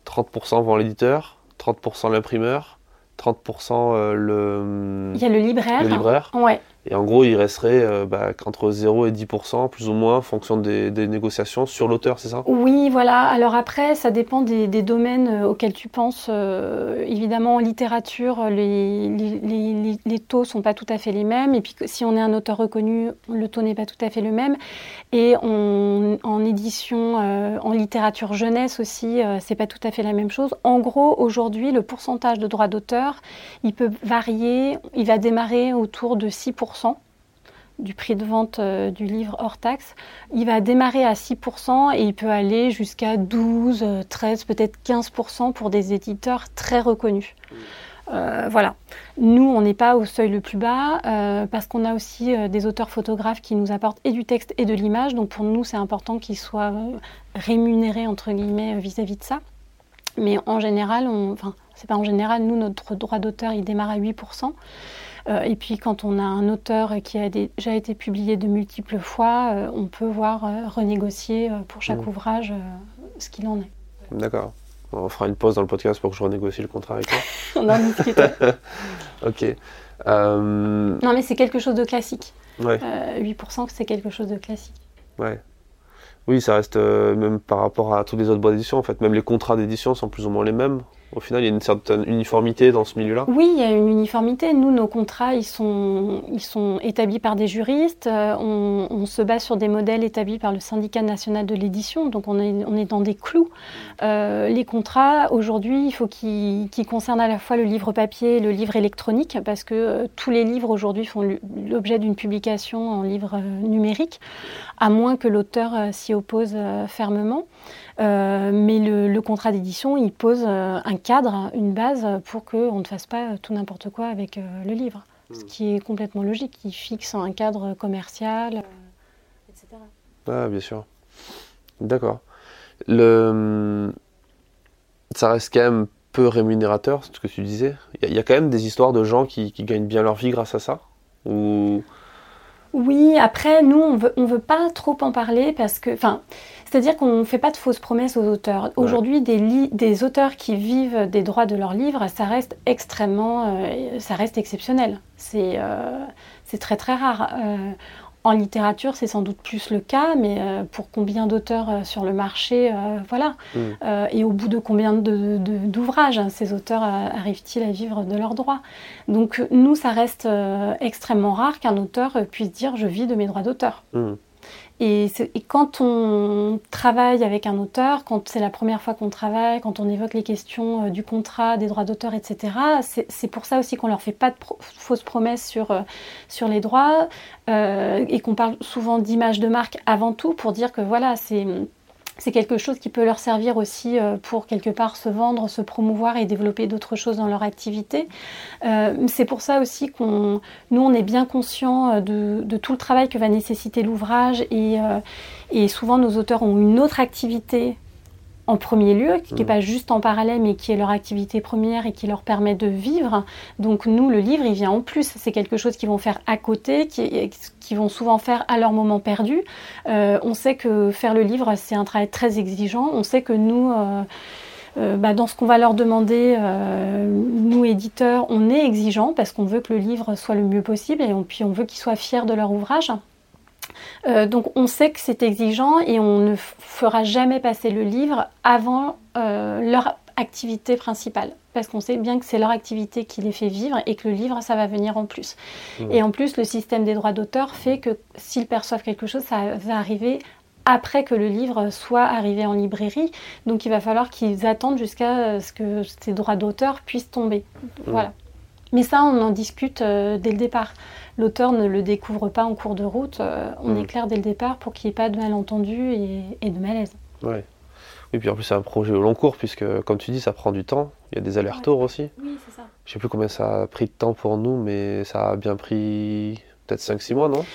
30% vend l'éditeur, 30% l'imprimeur, 30% euh, le, Il y a le libraire. le libraire. Ouais. Et en gros, il resterait euh, bah, qu'entre 0 et 10%, plus ou moins, en fonction des, négociations sur l'auteur, c'est ça? Oui, voilà. Alors après, ça dépend des, domaines euh, auxquels tu penses. Euh, évidemment, en littérature, les, les, taux sont pas tout à fait les mêmes. Et puis, si on est un auteur reconnu, le taux n'est pas tout à fait le même. Et en édition, euh, en littérature jeunesse aussi, euh, c'est pas tout à fait la même chose. En gros, aujourd'hui, le pourcentage de droits d'auteur, il peut varier. Il va démarrer autour de 6% du prix de vente euh, du livre hors taxe. Il va démarrer à 6% et il peut aller jusqu'à 12, euh, 13, peut-être 15% pour des éditeurs très reconnus. Euh, voilà. Nous, on n'est pas au seuil le plus bas euh, parce qu'on a aussi euh, des auteurs photographes qui nous apportent et du texte et de l'image. Donc pour nous, c'est important qu'ils soient euh, rémunérés entre guillemets euh, vis-à-vis de ça. Mais en général, on, enfin, c'est pas en général, nous, notre droit d'auteur, il démarre à 8%. Et puis quand on a un auteur qui a déjà été publié de multiples fois, on peut voir renégocier pour chaque Mm. ouvrage ce qu'il en est. D'accord. On fera une pause dans le podcast pour que je renégocie le contrat avec toi. On en discute. ok. Euh, non mais c'est quelque chose de classique. ouais, Euh, 8% c'est quelque chose de classique. ouais. Oui, ça reste euh, même par rapport à toutes les autres boîtes d'édition en fait. Même les contrats d'édition sont plus ou moins les mêmes. Au final, il y a une certaine uniformité dans ce milieu-là. Oui, il y a une uniformité. Nous, nos contrats, ils sont, établis par des juristes. Euh, on, se base sur des modèles établis par le syndicat national de l'édition. Donc, on est, dans des clous. Euh, les contrats, aujourd'hui, il faut qu'ils concernent à la fois le livre papier et le livre électronique, parce que euh, tous les livres aujourd'hui font l'objet d'une publication en livre numérique, à moins que l'auteur s'y oppose fermement. Euh, mais le, le contrat d'édition, il pose euh, un cadre, une base pour qu'on ne fasse pas tout n'importe quoi avec euh, le livre. Ce qui est complètement logique. Il fixe un cadre commercial, etc. Ah, bien sûr. D'accord. Le... Ça reste quand même peu rémunérateur, c'est ce que tu disais. Il y, a- il y a quand même des histoires de gens qui, qui gagnent bien leur vie grâce à ça Ou... Oui, après, nous, on veut, on veut pas trop en parler parce que, enfin, c'est-à-dire qu'on ne fait pas de fausses promesses aux auteurs. Aujourd'hui, des, des auteurs qui vivent des droits de leurs livres, ça reste extrêmement, euh, ça reste exceptionnel. C'est euh, très très rare. Euh, en littérature, c'est sans doute plus le cas, mais euh, pour combien d'auteurs euh, sur le marché, euh, voilà. Mm. Et au bout de combien de- de- d'ouvrages hein, ces auteurs arrivent-ils à vivre de leurs droits? Donc nous, ça reste extrêmement rare qu'un auteur puisse dire je vis de mes droits d'auteur. Hmm. Et, quand on travaille avec un auteur, quand c'est la première fois qu'on travaille, quand on évoque les questions euh, du contrat, des droits d'auteur, etc., c'est c'est pour ça aussi qu'on leur fait pas de pro- fausses promesses sur, euh, sur les droits euh, et qu'on parle souvent d'image de marque avant tout pour dire que voilà, c'est c'est quelque chose qui peut leur servir aussi euh, pour quelque part se vendre, se promouvoir et développer d'autres choses dans leur activité. Euh, c'est pour ça aussi qu'on, nous, on est bien conscient euh, de, tout le travail que va nécessiter l'ouvrage et souvent nos auteurs ont une autre activité en premier lieu, qui n'est Mhm. pas juste en parallèle, mais qui est leur activité première et qui leur permet de vivre. Donc nous, le livre, il vient en plus. C'est quelque chose qu'ils vont faire à côté, qui, qui vont souvent faire à leur moment perdu. Euh, on sait que faire le livre, c'est un travail très exigeant. On sait que nous... euh, euh, bah, dans ce qu'on va leur demander, euh, nous éditeurs, on est exigeant parce qu'on veut que le livre soit le mieux possible et on, puis on veut qu'ils soient fiers de leur ouvrage. Euh, donc on sait que c'est exigeant et on ne fera jamais passer le livre avant euh, leur activité principale parce qu'on sait bien que c'est leur activité qui les fait vivre et que le livre ça va venir en plus. Mmh. Et en plus le système des droits d'auteur fait que s'ils perçoivent quelque chose ça va arriver après que le livre soit arrivé en librairie. Donc il va falloir qu'ils attendent jusqu'à ce que ces droits d'auteur puissent tomber. Voilà. Mais ça, on en discute euh, dès le départ. L'auteur ne le découvre pas en cours de route. euh, on est clair dès le départ pour qu'il n'y ait pas de malentendu et, et de malaise. Ouais. Et puis en plus, c'est un projet au long cours, puisque comme tu dis, ça prend du temps. Il y a des allers-retours aussi. Oui, c'est ça. Je sais plus combien ça a pris de temps pour nous, mais ça a bien pris peut-être 5-6 mois, non?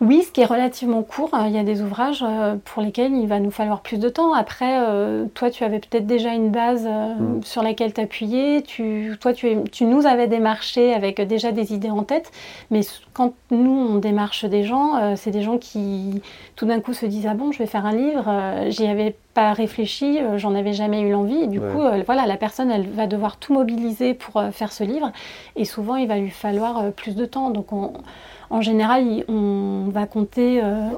Oui, ce qui est relativement court. hein. Il y a des ouvrages euh, pour lesquels il va nous falloir plus de temps. Après, euh, toi, tu avais peut-être déjà une base euh, Mm. sur laquelle t'appuyer. Tu, toi, tu, nous avais démarché avec déjà des idées en tête. Mais quand nous, on démarche des gens, c'est des gens qui, tout d'un coup, se disent Ah bon, je vais faire un livre. J'y avais pas réfléchi, j'en avais jamais eu l'envie. Et du Ouais. coup, voilà, la personne, elle va devoir tout mobiliser pour faire ce livre. Et souvent, il va lui falloir plus de temps. Donc, on, en général, on va compter euh,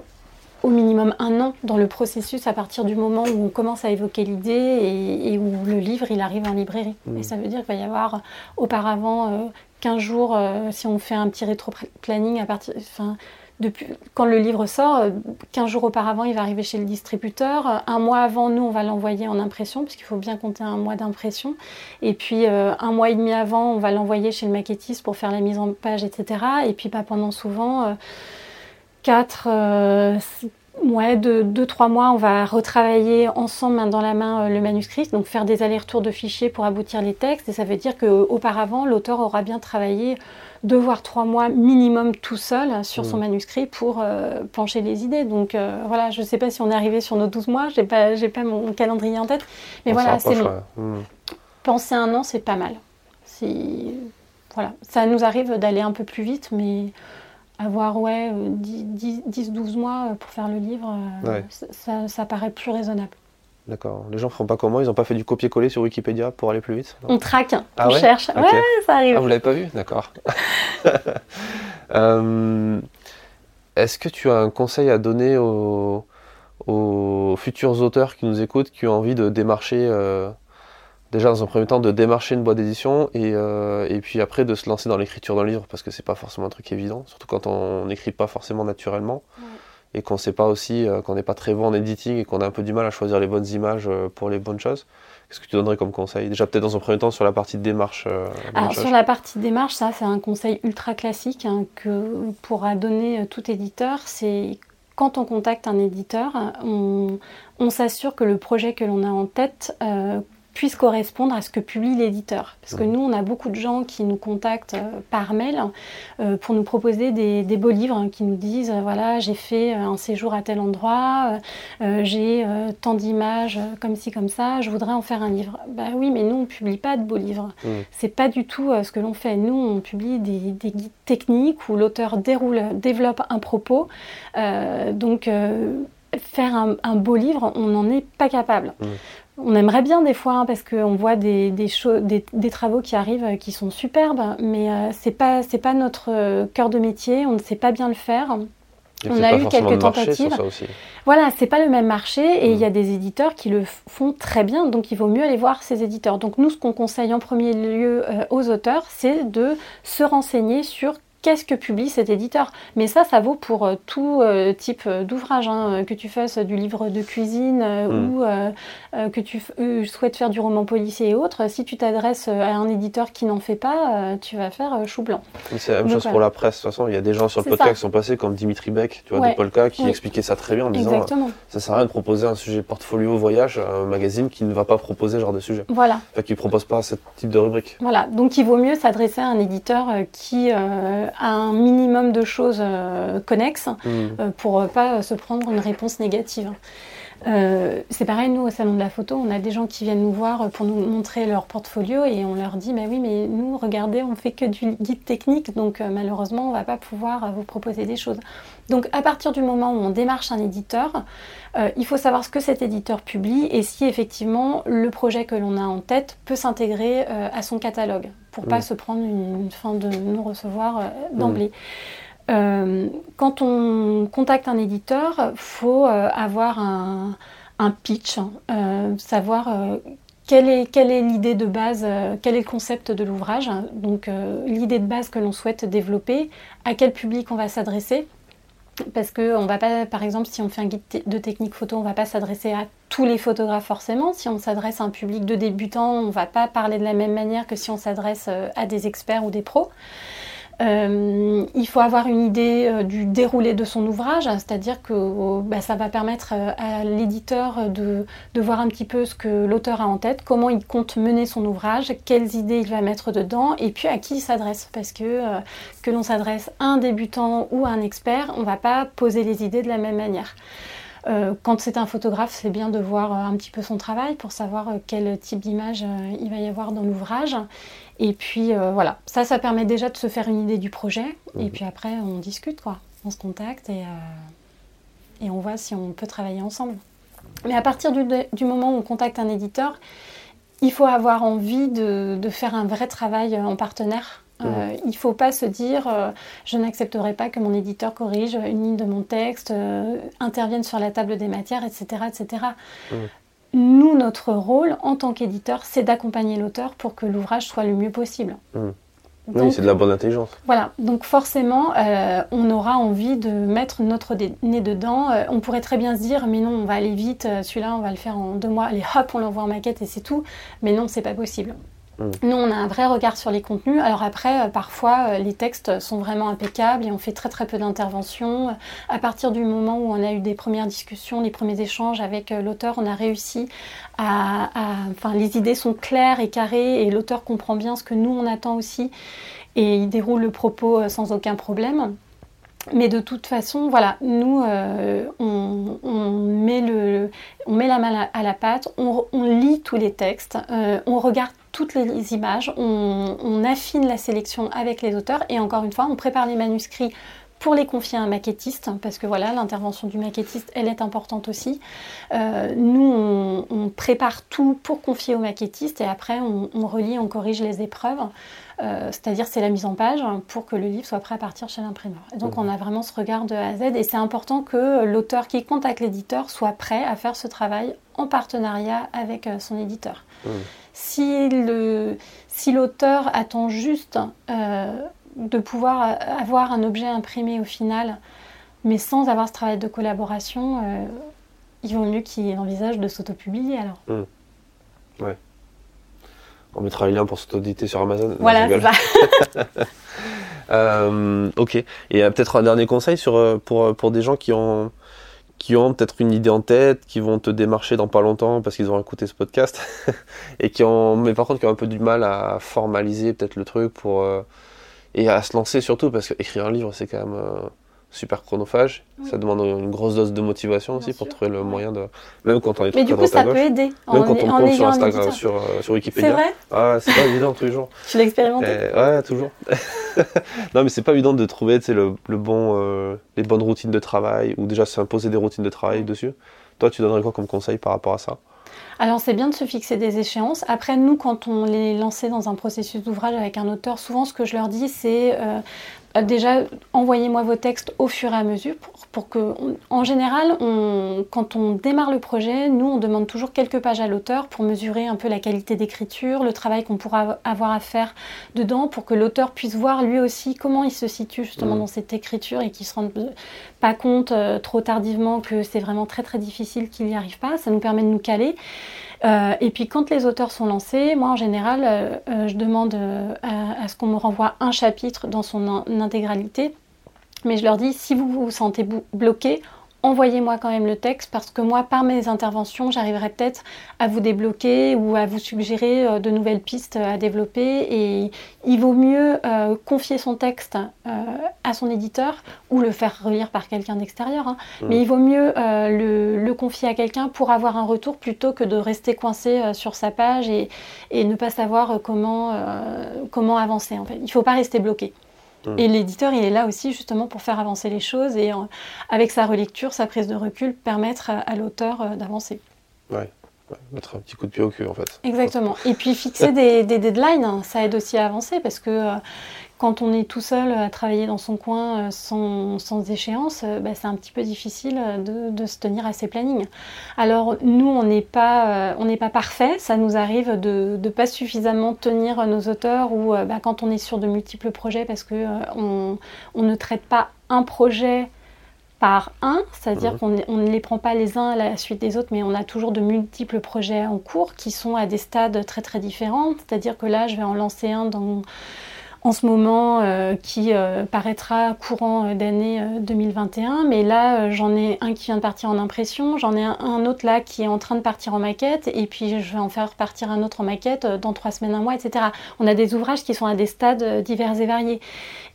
au minimum un an dans le processus à partir du moment où on commence à évoquer l'idée et, et où le livre il arrive en librairie. Mhm. Et ça veut dire qu'il va y avoir auparavant euh, 15 jours, euh, si on fait un petit rétro-planning à partir. Enfin, depuis, quand le livre sort, euh, 15 jours auparavant, il va arriver chez le distributeur. Euh, Un mois avant, nous, on va l'envoyer en impression, puisqu'il faut bien compter un mois d'impression. Et puis, euh, un mois et demi avant, on va l'envoyer chez le maquettiste pour faire la mise en page, etc. Et puis, pas pendant souvent, euh, 4, ouais, 2-3 mois, on va retravailler ensemble, main dans la main, euh, le manuscrit. Donc, faire des allers-retours de fichiers pour aboutir les textes. Et ça veut dire qu'auparavant, l'auteur aura bien travaillé deux voire trois mois minimum tout seul sur son Mhm. manuscrit pour euh, pencher les idées. Donc euh, voilà, je ne sais pas si on est arrivé sur nos 12 mois, j'ai pas, j'ai pas mon calendrier en tête, mais On voilà, c'est long. ouais. Hmm. Penser un an, c'est pas mal. Si... voilà, ça nous arrive d'aller un peu plus vite, mais avoir ouais, 10-12 mois pour faire le livre, ça, ça, paraît plus raisonnable. D'accord. Les gens ne feront pas comment Ils n'ont pas fait du copier-coller sur Wikipédia pour aller plus vite On traque, ah on cherche. Ouais, ça arrive. Ah, vous l'avez pas vu? D'accord. euh, est-ce que tu as un conseil à donner aux, futurs auteurs qui nous écoutent, qui ont envie de démarcher, euh, déjà dans un premier temps, de démarcher une boîte d'édition et, euh, et, puis après de se lancer dans l'écriture d'un livre parce que c'est pas forcément un truc évident, surtout quand on n'écrit pas forcément naturellement et qu'on sait pas aussi, euh, qu'on n'est pas très bon en editing et qu'on a un peu du mal à choisir les bonnes images pour les bonnes choses. Qu'est-ce que tu donnerais comme conseil? Déjà peut-être dans un premier temps sur la partie de démarche. Euh, Alors sur la partie démarche, ça c'est un conseil ultra classique hein, que pourra donner euh, tout éditeur. C'est quand on contacte un éditeur, on, s'assure que le projet que l'on a en tête euh, puisse correspondre à ce que publie l'éditeur. Parce que nous, on a beaucoup de gens qui nous contactent euh, par mail euh, pour nous proposer des, beaux livres, hein, qui nous disent, euh, voilà, j'ai fait un séjour à tel endroit, j'ai tant d'images comme ci, comme ça, je voudrais en faire un livre. Bah oui, mais nous, on ne publie pas de beaux livres. Ce mmh. C'est pas du tout ce que l'on fait. Nous, on publie des, guides techniques où l'auteur déroule, développe un propos. donc, faire un, beau livre, on n'en est pas capable. Mmh. On aimerait bien des fois, hein, parce qu'on voit des, des, travaux qui arrivent euh, qui sont superbes, mais euh, c'est pas, pas notre euh, cœur de métier, on ne sait pas bien le faire. on a eu quelques tentatives. Voilà, c'est pas le même marché et il y a mm. des éditeurs qui le font très bien, donc il vaut mieux aller voir ces éditeurs. Donc nous, ce qu'on conseille en premier lieu aux auteurs, c'est de se renseigner sur qu'est-ce que publie cet éditeur? Mais ça, ça vaut pour euh, tout euh, type d'ouvrage, hein, que tu fasses du livre de cuisine euh, hmm. ou que tu souhaites faire du roman policier et autres. Si tu t'adresses à un éditeur qui n'en fait pas, tu vas faire chou blanc. C'est la même chose pour la presse. De toute façon, il y a des gens sur le podcast qui sont passés comme Dimitri Beck, tu vois, de Polka, qui expliquait ça très bien en disant ça sert à rien de proposer un sujet portfolio voyage à un magazine qui ne va pas proposer ce genre de sujet. Voilà. Enfin, qui ne propose pas ce type de rubrique. Voilà. Donc il vaut mieux s'adresser à un éditeur qui un minimum de choses euh, connexes mmh. euh, pour pas se prendre une réponse négative. Euh, c'est pareil, nous au salon de la photo, on a des gens qui viennent nous voir pour nous montrer leur portfolio et on leur dit, bah oui, mais nous, regardez, on fait que du guide technique, donc malheureusement, on va pas pouvoir vous proposer des choses. Donc à partir du moment où on démarche un éditeur, il faut savoir ce que cet éditeur publie et si effectivement le projet que l'on a en tête peut s'intégrer à son catalogue pour pas mm. se prendre une, fin de nous recevoir euh, d'emblée. Mm. Euh, quand on contacte un éditeur, faut euh, avoir un, pitch, hein. savoir quelle est, l'idée de base, quel est le concept de l'ouvrage, donc l'idée de base que l'on souhaite développer, à quel public on va s'adresser, parce que on va pas, par exemple, si on fait un guide de technique photo, on va pas s'adresser à tous les photographes forcément. Si on s'adresse à un public de débutants, on va pas parler de la même manière que si on s'adresse euh, à des experts ou des pros. Euh, il faut avoir une idée euh, du déroulé de son ouvrage, c'est-à-dire que oh, bah, ça va permettre euh, à l'éditeur de, voir un petit peu ce que l'auteur a en tête, comment il compte mener son ouvrage, quelles idées il va mettre dedans, et puis à qui il s'adresse. Parce que que l'on s'adresse à un débutant ou à un expert, on ne va pas poser les idées de la même manière. quand c'est un photographe, c'est bien de voir un petit peu son travail pour savoir quel type d'image il va y avoir dans l'ouvrage. Et puis euh, voilà, ça, ça permet déjà de se faire une idée du projet. Et mhm. puis après, on discute, quoi. On se contacte et, euh, et on voit si on peut travailler ensemble. Mais à partir du, du, moment où on contacte un éditeur, il faut avoir envie de, de faire un vrai travail en partenaire. Euh, il ne faut pas se dire je n'accepterai pas que mon éditeur corrige une ligne de mon texte, intervienne sur la table des matières, etc. etc nous, notre rôle en tant qu'éditeur, c'est d'accompagner l'auteur pour que l'ouvrage soit le mieux possible. Hmm. oui, c'est de la bonne intelligence. Voilà, donc forcément, euh, on aura envie de mettre notre nez dedans. Euh, on pourrait très bien se dire, mais non, on va aller vite, euh, celui-là, on va le faire en deux mois, allez hop, on l'envoie en maquette et c'est tout. Mais non, c'est pas possible. Mm. Nous, on a un vrai regard sur les contenus. Alors après, euh, parfois, euh, les textes sont vraiment impeccables et on fait très très peu d'interventions. À partir du moment où on a eu des premières discussions, les premiers échanges avec euh, l'auteur, on a réussi à, Enfin, les idées sont claires et carrées et l'auteur comprend bien ce que nous, on attend aussi. Et il déroule le propos sans aucun problème. Mais de toute façon, voilà, nous, on, met le, on met la main à la pâte, on, lit tous les textes, on regarde toutes les images, on, on affine la sélection avec les auteurs et encore une fois, on prépare les manuscrits pour les confier à un maquettiste, parce que voilà, l'intervention du maquettiste, elle est importante aussi. Euh, nous, on, prépare tout pour confier au maquettiste et après, on, relie, on corrige les épreuves. Euh, c'est-à-dire, c'est la mise en page pour que le livre soit prêt à partir chez l'imprimeur. Et donc, mmh. on a vraiment ce regard de A à Z et c'est important que l'auteur qui contacte l'éditeur soit prêt à faire ce travail en partenariat avec euh, son éditeur. Mmh. Si l'auteur attend juste de pouvoir avoir un objet imprimé au final, mais sans avoir ce travail de collaboration, euh, il vaut mieux qu'il envisage de s'auto-publier alors. Hmm. Ouais. On mettra les liens pour s'auto-éditer sur Amazon. Voilà, ça. Euh, ok. Et euh, peut-être un dernier conseil sur, pour, pour des gens qui ont, qui ont peut-être une idée en tête, qui vont te démarcher dans pas longtemps parce qu'ils ont écouté ce podcast, et qui ont, mais par contre qui ont un peu du mal à formaliser peut-être le truc pour et à se lancer surtout parce qu'écrire un livre c'est quand même euh, super chronophage. Ça demande une grosse dose de motivation aussi pour trouver le moyen de même quand on est mais du coup ça peut aider même quand on compte sur Instagram sur, euh, sur Wikipédia. C'est vrai ah, c'est pas évident tous les jours tu l'as expérimenté ouais toujours. Non mais c'est pas évident de trouver le, le bon euh, les bonnes routines de travail ou déjà s'imposer des routines de travail dessus. Toi tu donnerais quoi comme conseil par rapport à ça? Alors c'est bien de se fixer des échéances. Après, nous, quand on les lançait dans un processus d'ouvrage avec un auteur, souvent ce que je leur dis, c'est euh, déjà, envoyez-moi vos textes au fur et à mesure pour, que, en général, quand on démarre le projet, nous, on demande toujours quelques pages à l'auteur pour mesurer un peu la qualité d'écriture, le travail qu'on pourra avoir à faire dedans, pour que l'auteur puisse voir lui aussi comment il se situe justement mmh. dans cette écriture et qu'il se rende pas compte euh, trop tardivement que c'est vraiment très très difficile qu'il n'y arrive pas. Ça nous permet de nous caler. Euh, et puis quand les auteurs sont lancés, moi en général, euh, euh, je demande à, ce qu'on me renvoie un chapitre dans son intégralité. Mais je leur dis, si vous vous sentez bloqué, envoyez-moi quand même le texte parce que moi, par mes interventions, j'arriverai peut-être à vous débloquer ou à vous suggérer euh, de nouvelles pistes à développer. Et il vaut mieux euh, confier son texte euh, à son éditeur ou le faire relire par quelqu'un d'extérieur. Hein. Mmh. Mais il vaut mieux le, confier à quelqu'un pour avoir un retour plutôt que de rester coincé sur sa page et, et, ne pas savoir comment, comment avancer. En fait. Il ne faut pas rester bloqué. Mm. Et l'éditeur, il est là aussi justement pour faire avancer les choses et avec sa relecture, sa prise de recul, permettre à, l'auteur euh, d'avancer. Ouais. mettre un petit coup de pied au cul en fait. Exactement. Et puis fixer des, deadlines, hein, ça aide aussi à avancer parce que euh, quand on est tout seul à travailler dans son coin euh, sans, sans échéance, euh, bah, c'est un petit peu difficile de, de, se tenir à ses plannings. Alors nous, on n'est pas, euh, on n'est pas parfait. Ça nous arrive de ne pas suffisamment tenir nos auteurs ou bah, quand on est sur de multiples projets parce que on, on, ne traite pas un projet par un, c'est-à-dire mhm. qu'on ne les prend pas les uns à la suite des autres, mais on a toujours de multiples projets en cours qui sont à des stades très très différents. C'est-à-dire que là, je vais en lancer un dans en ce moment euh, qui euh, paraîtra courant euh, d'année 2021. Mais là, j'en ai un qui vient de partir en impression, j'en ai un, autre là qui est en train de partir en maquette, et puis je vais en faire partir un autre en maquette dans trois semaines, un mois, etc. On a des ouvrages qui sont à des stades divers et variés.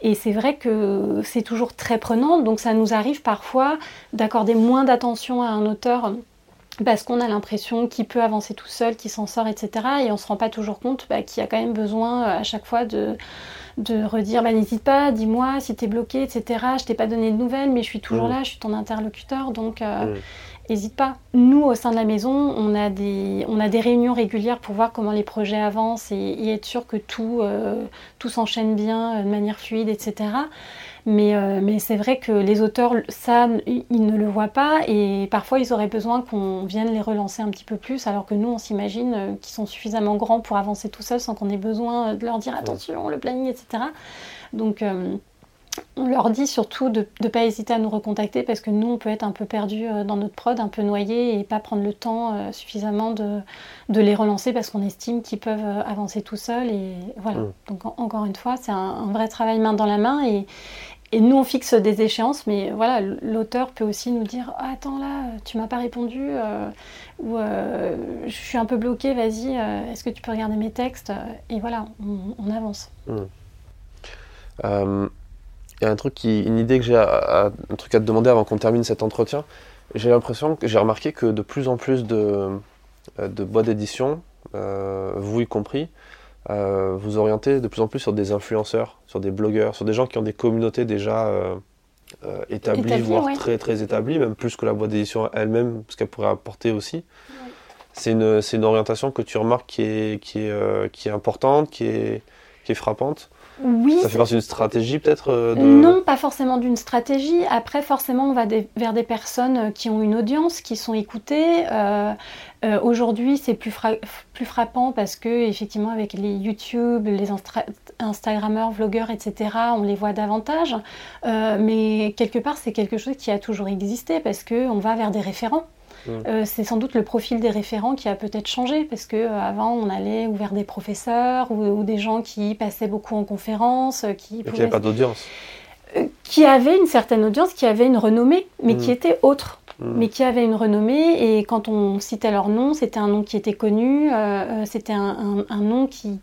Et c'est vrai que c'est toujours très prenant, donc ça nous arrive parfois d'accorder moins d'attention à un auteur parce qu'on a l'impression qu'il peut avancer tout seul, qu'il s'en sort, etc. Et on ne se rend pas toujours compte bah, qu'il y a quand même besoin à chaque fois de, de redire bah, n'hésite pas, dis-moi si t'es bloqué, etc. Je t'ai pas donné de nouvelles, mais je suis toujours mmh. là, je suis ton interlocuteur, donc euh, mmh. Pas. Nous, au sein de la maison, on a, des, on a des réunions régulières pour voir comment les projets avancent et, être sûr que tout, euh, tout s'enchaîne bien euh, de manière fluide, etc. Euh, mais, c'est vrai que les auteurs, ça, ils ne le voient pas et parfois ils auraient besoin qu'on vienne les relancer un petit peu plus alors que nous, on s'imagine qu'ils sont suffisamment grands pour avancer tout seuls sans qu'on ait besoin de leur dire attention, le planning, etc. Donc euh, on leur dit surtout de ne pas hésiter à nous recontacter parce que nous, on peut être un peu perdu dans notre prod, un peu noyé et pas prendre le temps suffisamment de, les relancer parce qu'on estime qu'ils peuvent avancer tout seuls. Et voilà. Mmh. Donc, encore une fois, c'est un, un, vrai travail main dans la main et, et nous, on fixe des échéances, mais voilà, l'auteur peut aussi nous dire ah, Attends, là, tu m'as pas répondu, euh, ou euh, je suis un peu bloqué, vas-y, euh, est-ce que tu peux regarder mes textes? Et voilà, on, avance. Hmm. Y a un truc qui, une idée que j'ai, un truc à te demander avant qu'on termine cet entretien. J'ai l'impression que j'ai remarqué que de plus en plus de, de boîtes d'édition vous y compris, vous orientez de plus en plus sur des influenceurs, sur des blogueurs, sur des gens qui ont des communautés déjà établies, voire très très établies, même plus que la boîte d'édition elle-même, ce qu'elle pourrait apporter aussi. C'est une, une, orientation que tu remarques qui est, qui est, qui est importante, qui est, qui est frappante oui. Ça fait partie d'une stratégie peut-être euh, Non, pas forcément d'une stratégie. Après, forcément, on va vers des personnes euh, qui ont une audience, qui sont écoutées. Euh, aujourd'hui, c'est plus, plus, frappant parce que, effectivement, avec les YouTube, les Instagrammeurs, vlogueurs, etc., on les voit davantage. mais quelque part, c'est quelque chose qui a toujours existé parce qu'on va vers des référents. Euh, c'est sans doute le profil des référents qui a peut-être changé parce que euh, avant on allait vers des professeurs ou, des gens qui passaient beaucoup en conférence, euh, qui n'avaient pas d'audience, qui avaient une certaine audience, qui avaient une renommée, mais qui mm. était autre. Mm. mais qui avaient une renommée. Et quand on citait leur nom, c'était un nom qui était connu, euh, euh, c'était un, nom qui,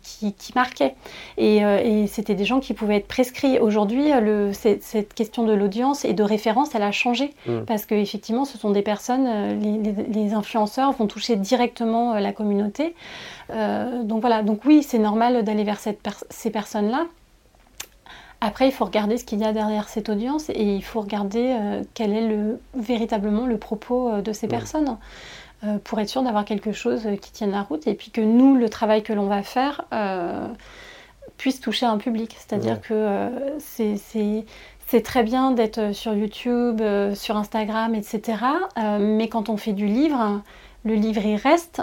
marquait. Euh, et, c'était des gens qui pouvaient être prescrits. Aujourd'hui, cette question de l'audience et de référence, elle a changé. Mm. Parce qu'effectivement, ce sont des personnes, les, influenceurs vont toucher directement la communauté. donc voilà, donc oui, c'est normal d'aller vers ces personnes-là. Après, il faut regarder ce qu'il y a derrière cette audience et il faut regarder euh, quel est le, véritablement le propos euh, de ces personnes euh, pour être sûr d'avoir quelque chose qui tienne la route et puis que nous, le travail que l'on va faire puisse toucher un public. C'est-à-dire que c'est très bien d'être sur YouTube, sur Instagram, etc. mais quand on fait du livre, le livre il reste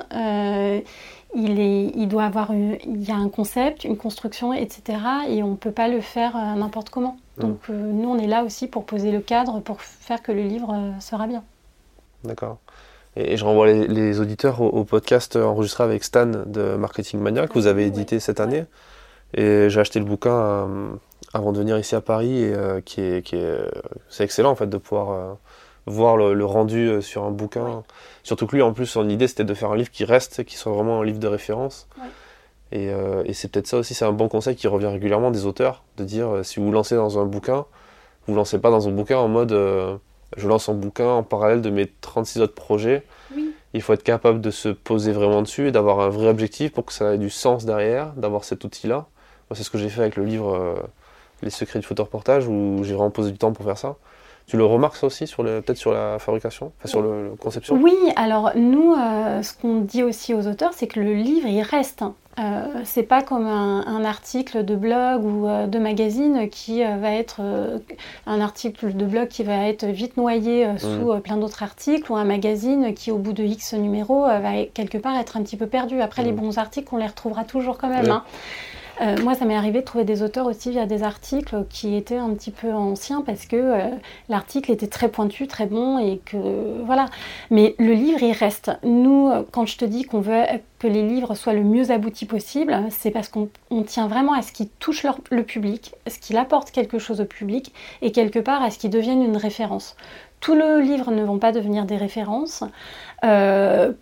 il, est, il doit avoir il y a un concept, une construction, etc. Et on ne peut pas le faire euh, n'importe comment. Mm. Donc euh, nous, on est là aussi pour poser le cadre, pour faire que le livre euh, sera bien. D'accord. Et, je renvoie les, auditeurs au, podcast enregistré avec Stan de Marketing Mania que vous avez édité cette année. Et j'ai acheté le bouquin avant de venir ici à Paris et qui est, qui est c'est excellent en fait de pouvoir voir le, rendu euh, sur un bouquin. Surtout que lui, en plus, son idée, c'était de faire un livre qui reste, qui soit vraiment un livre de référence. Euh, et, c'est peut-être ça aussi, c'est un bon conseil qui revient régulièrement des auteurs, de dire, euh, si vous vous lancez dans un bouquin, vous ne lancez pas dans un bouquin en mode, je lance un bouquin en parallèle de mes 36 autres projets. Il faut être capable de se poser vraiment dessus et d'avoir un vrai objectif pour que ça ait du sens derrière, d'avoir cet outil-là. c'est ce que j'ai fait avec le livre Les secrets du photoreportage, où j'ai vraiment posé du temps pour faire ça. Tu le remarques aussi, sur peut-être sur la fabrication, enfin, sur la conception Oui, alors nous, euh, ce qu'on dit aussi aux auteurs, c'est que le livre, il reste. Euh, c'est pas comme un, article de blog ou euh, de magazine qui euh, va être un article de blog qui va être vite noyé sous mmh. plein d'autres articles ou un magazine qui au bout de X numéros va quelque part être un petit peu perdu. Après les mmh. bons articles, on les retrouvera toujours quand même. Hein. Euh, moi, ça m'est arrivé de trouver des auteurs aussi via des articles qui étaient un petit peu anciens parce que euh, l'article était très pointu, très bon et que voilà. Mais le livre, il reste. Nous, quand je te dis qu'on veut que les livres soient le mieux aboutis possible, c'est parce qu'on tient vraiment à ce qui touche le public, ce qu'il apporte quelque chose au public et quelque part à ce qu'il devienne une référence. Tous les livres ne vont pas devenir des références. Euh,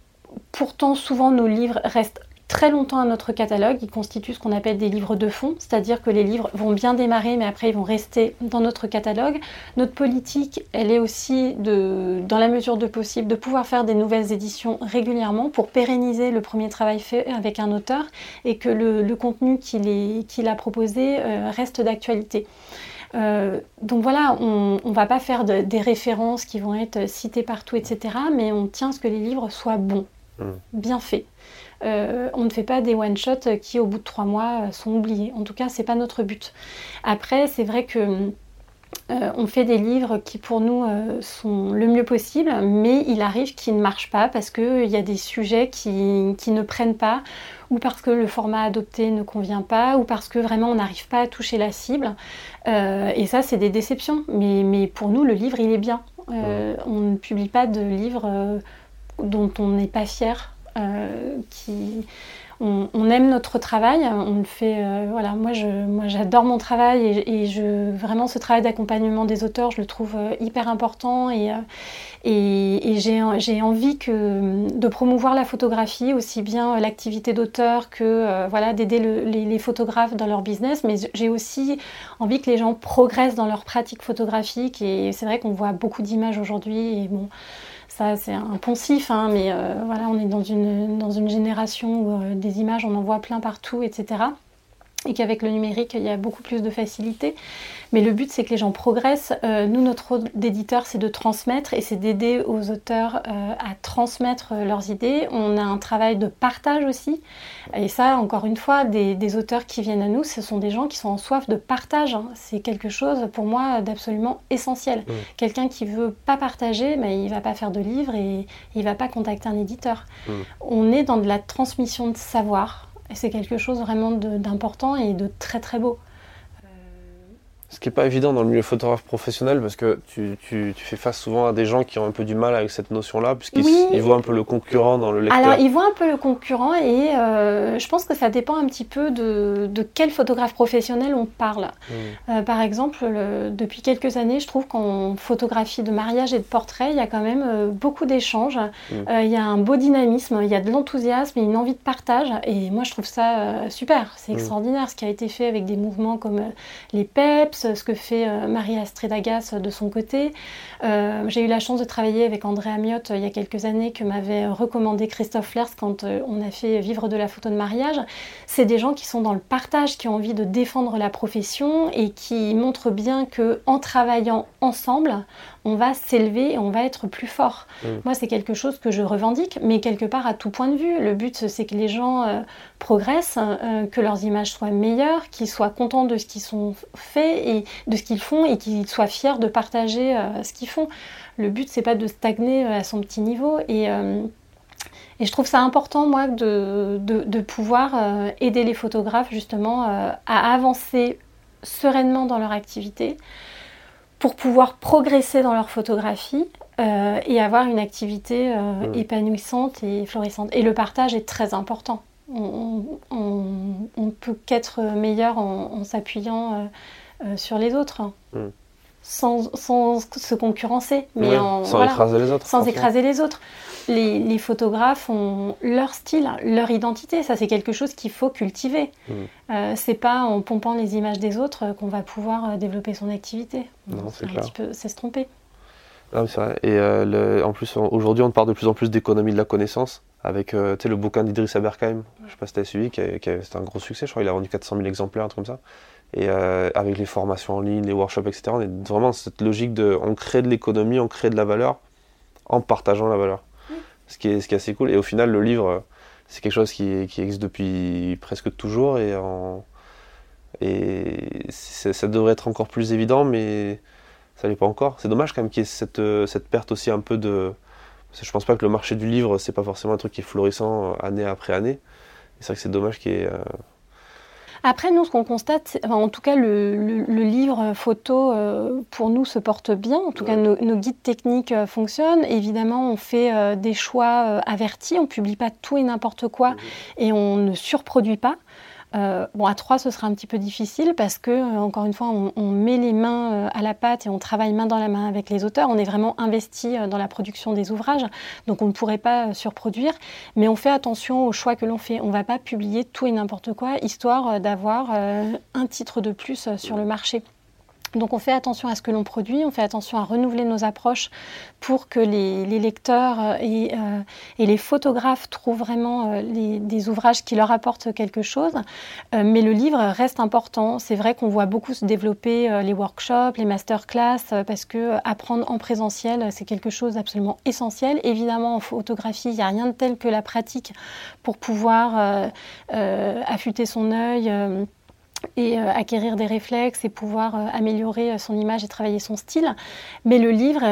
pourtant, souvent, nos livres restent très longtemps à notre catalogue. Ils constituent ce qu'on appelle des livres de fond, c'est-à-dire que les livres vont bien démarrer, mais après ils vont rester dans notre catalogue. Notre politique, elle est aussi, de, dans la mesure de possible, de pouvoir faire des nouvelles éditions régulièrement pour pérenniser le premier travail fait avec un auteur et que le, contenu qu'il a proposé euh, reste d'actualité. Euh, donc voilà, on ne va pas faire des références qui vont être citées partout, etc. Mais on tient à ce que les livres soient bons, mmh. bien faits. Euh, on ne fait pas des one-shots qui, au bout de trois mois, euh, sont oubliés. En tout cas, c'est pas notre but. Après, c'est vrai que euh, on fait des livres qui pour nous sont le mieux possible, mais il arrive qu'ils ne marchent pas parce qu'il y a des sujets qui, ne prennent pas, ou parce que le format adopté ne convient pas, ou parce que vraiment on n'arrive pas à toucher la cible. et ça, c'est des déceptions. Mais, mais, pour nous, le livre, il est bien. On ne publie pas de livres dont on n'est pas fier. Euh, qui on, aime notre travail, on le fait. Euh, voilà, moi, je, j'adore mon travail et, vraiment ce travail d'accompagnement des auteurs, je le trouve euh, hyper important et, j'ai, envie de promouvoir la photographie, aussi bien l'activité d'auteur que d'aider les, photographes dans leur business, mais j'ai aussi envie que les gens progressent dans leur pratique photographique et c'est vrai qu'on voit beaucoup d'images aujourd'hui ça c'est un poncif, hein, mais voilà, on est dans une, dans une génération où des images, on en voit plein partout, etc et qu'avec le numérique, il y a beaucoup plus de facilité. Mais le but, c'est que les gens progressent. Euh, nous, notre rôle d'éditeur, c'est de transmettre et c'est d'aider aux auteurs euh, à transmettre leurs idées. On a un travail de partage aussi. Et ça, encore une fois, des, auteurs qui viennent à nous, ce sont des gens qui sont en soif de partage. Hein. C'est quelque chose, pour moi, d'absolument essentiel. Quelqu'un qui veut pas partager, mais il va pas faire de livre et il va pas contacter un éditeur. On est dans de la transmission de savoir et c'est quelque chose vraiment d'important et de très très beau. Ce qui n'est pas évident dans le milieu photographe professionnel parce que tu, tu, tu, fais face souvent à des gens qui ont un peu du mal avec cette notion-là puisqu'ils voient un peu le concurrent dans le lecteur. Alors ils voient un peu le concurrent et euh, je pense que ça dépend un petit peu de, de quel photographe professionnel on parle. Mmh. Euh, par exemple, depuis quelques années, je trouve qu'en photographie de mariage et de portrait, il y a quand même euh, beaucoup d'échanges. Mmh. il y a un beau dynamisme, il y a de l'enthousiasme et une envie de partage et moi je trouve ça super, c'est mmh. extraordinaire ce qui a été fait avec des mouvements comme les PEPS ce que fait euh, Marie-Astrid Agas de son côté. Euh, j'ai eu la chance de travailler avec André Amiotte euh, il y a quelques années que m'avait recommandé Christophe Flers quand on a fait Vivre de la photo de mariage. C'est des gens qui sont dans le partage, qui ont envie de défendre la profession et qui montrent bien que en travaillant ensemble, on va s'élever et on va être plus fort. Mm. Moi, c'est quelque chose que je revendique, mais quelque part à tout point de vue. Le but, c'est que les gens euh, progressent, euh, que leurs images soient meilleures, qu'ils soient contents de ce qu'ils sont faits et de ce qu'ils font et qu'ils soient fiers de partager euh, ce qu'ils font. Le but, c'est pas de stagner à son petit niveau et et je trouve ça important, moi, de, de pouvoir aider les photographes justement à avancer sereinement dans leur activité, pour pouvoir progresser dans leur photographie euh, et avoir une activité euh, mmh. épanouissante et florissante. Et le partage est très important. On, on, peut qu'être meilleur en, s'appuyant euh, sur les autres. Mmh. Sans, sans, se concurrencer, mais en, sans écraser les autres. Sans écraser les autres les, photographes ont leur style, leur identité. Ça, c'est quelque chose qu'il faut cultiver. Mm. Euh, c'est pas en pompant les images des autres qu'on va pouvoir euh, développer son activité. Non, c'est clair. C'est se tromper. c'est vrai. Et euh, en plus, aujourd'hui, on parle de plus en plus d'économie de la connaissance avec le bouquin d'Idriss Aberkheim, je sais pas si tu as suivi, qui, c'était un gros succès, je crois qu'il a vendu 400 000 exemplaires, un truc comme ça. Et avec les formations en ligne, les workshops, etc., on est vraiment dans cette logique de on crée de l'économie, on crée de la valeur en partageant la valeur ce qui, est, ce qui est assez cool. Et au final, le livre, c'est quelque chose qui, qui, existe depuis presque toujours et, en, et ça devrait être encore plus évident, mais ça l'est pas encore. C'est dommage quand même qu'il y ait cette, cette perte aussi un peu de. je pense pas que le marché du livre, c'est pas forcément un truc qui est florissant année après année. C'est vrai que c'est dommage qu'il y ait. Euh, après, nous, ce qu'on constate, en tout cas, le, livre photo, euh, pour nous, se porte bien. En tout cas, nos, guides techniques euh, fonctionnent. Évidemment, on fait euh, des choix avertis. On ne publie pas tout et n'importe quoi et on ne surproduit pas. Euh, bon, à trois, ce sera un petit peu difficile parce que, euh, encore une fois, on, met les mains euh, à la pâte et on travaille main dans la main avec les auteurs. On est vraiment investi dans la production des ouvrages, donc on ne pourrait pas surproduire. Mais on fait attention aux choix que l'on fait. On ne va pas publier tout et n'importe quoi, histoire d'avoir un titre de plus sur le marché. Donc on fait attention à ce que l'on produit, on fait attention à renouveler nos approches pour que les, lecteurs euh, euh, et, les photographes trouvent vraiment euh, des ouvrages qui leur apportent quelque chose. mais le livre reste important. C'est vrai qu'on voit beaucoup se développer les workshops, les masterclass, parce que apprendre en présentiel, c'est quelque chose d'absolument essentiel. Évidemment, en photographie, il n'y a rien de tel que la pratique pour pouvoir affûter son œil et euh, acquérir des réflexes et pouvoir euh, améliorer euh, son image et travailler son style. Mais le livre,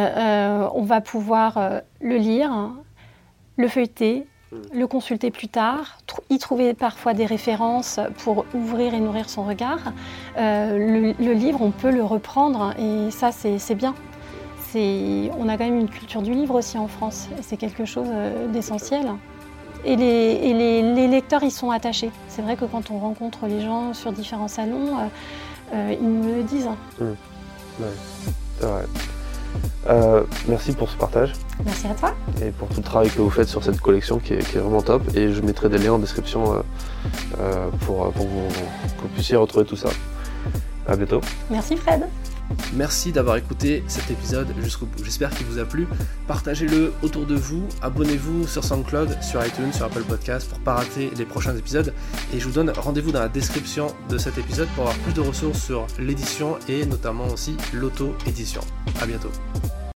on va pouvoir le lire, le feuilleter, hmm. le consulter plus tard, y trouver parfois des références pour ouvrir et nourrir son regard. Le, livre, on peut le reprendre et ça, c'est bien. On a quand même une culture du livre aussi en France et c'est quelque chose d'essentiel et, les, lecteurs y sont attachés. C'est vrai que quand on rencontre les gens sur différents salons, euh, euh, ils nous le disent. Mmh. c'est vrai. Euh, merci pour ce partage. Merci à toi. Et pour tout le travail que vous faites sur cette collection qui est, vraiment top. Et je mettrai des liens en description pour, pour que vous puissiez retrouver tout ça. À bientôt. Merci Fred. Merci d'avoir écouté cet épisode jusqu'au bout. J'espère qu'il vous a plu. Partagez-le autour de vous. Abonnez-vous sur SoundCloud, sur iTunes, sur Apple Podcast pour ne pas rater les prochains épisodes. Et je vous donne rendez-vous dans la description de cet épisode pour avoir plus de ressources sur l'édition et notamment aussi l'auto-édition. A bientôt.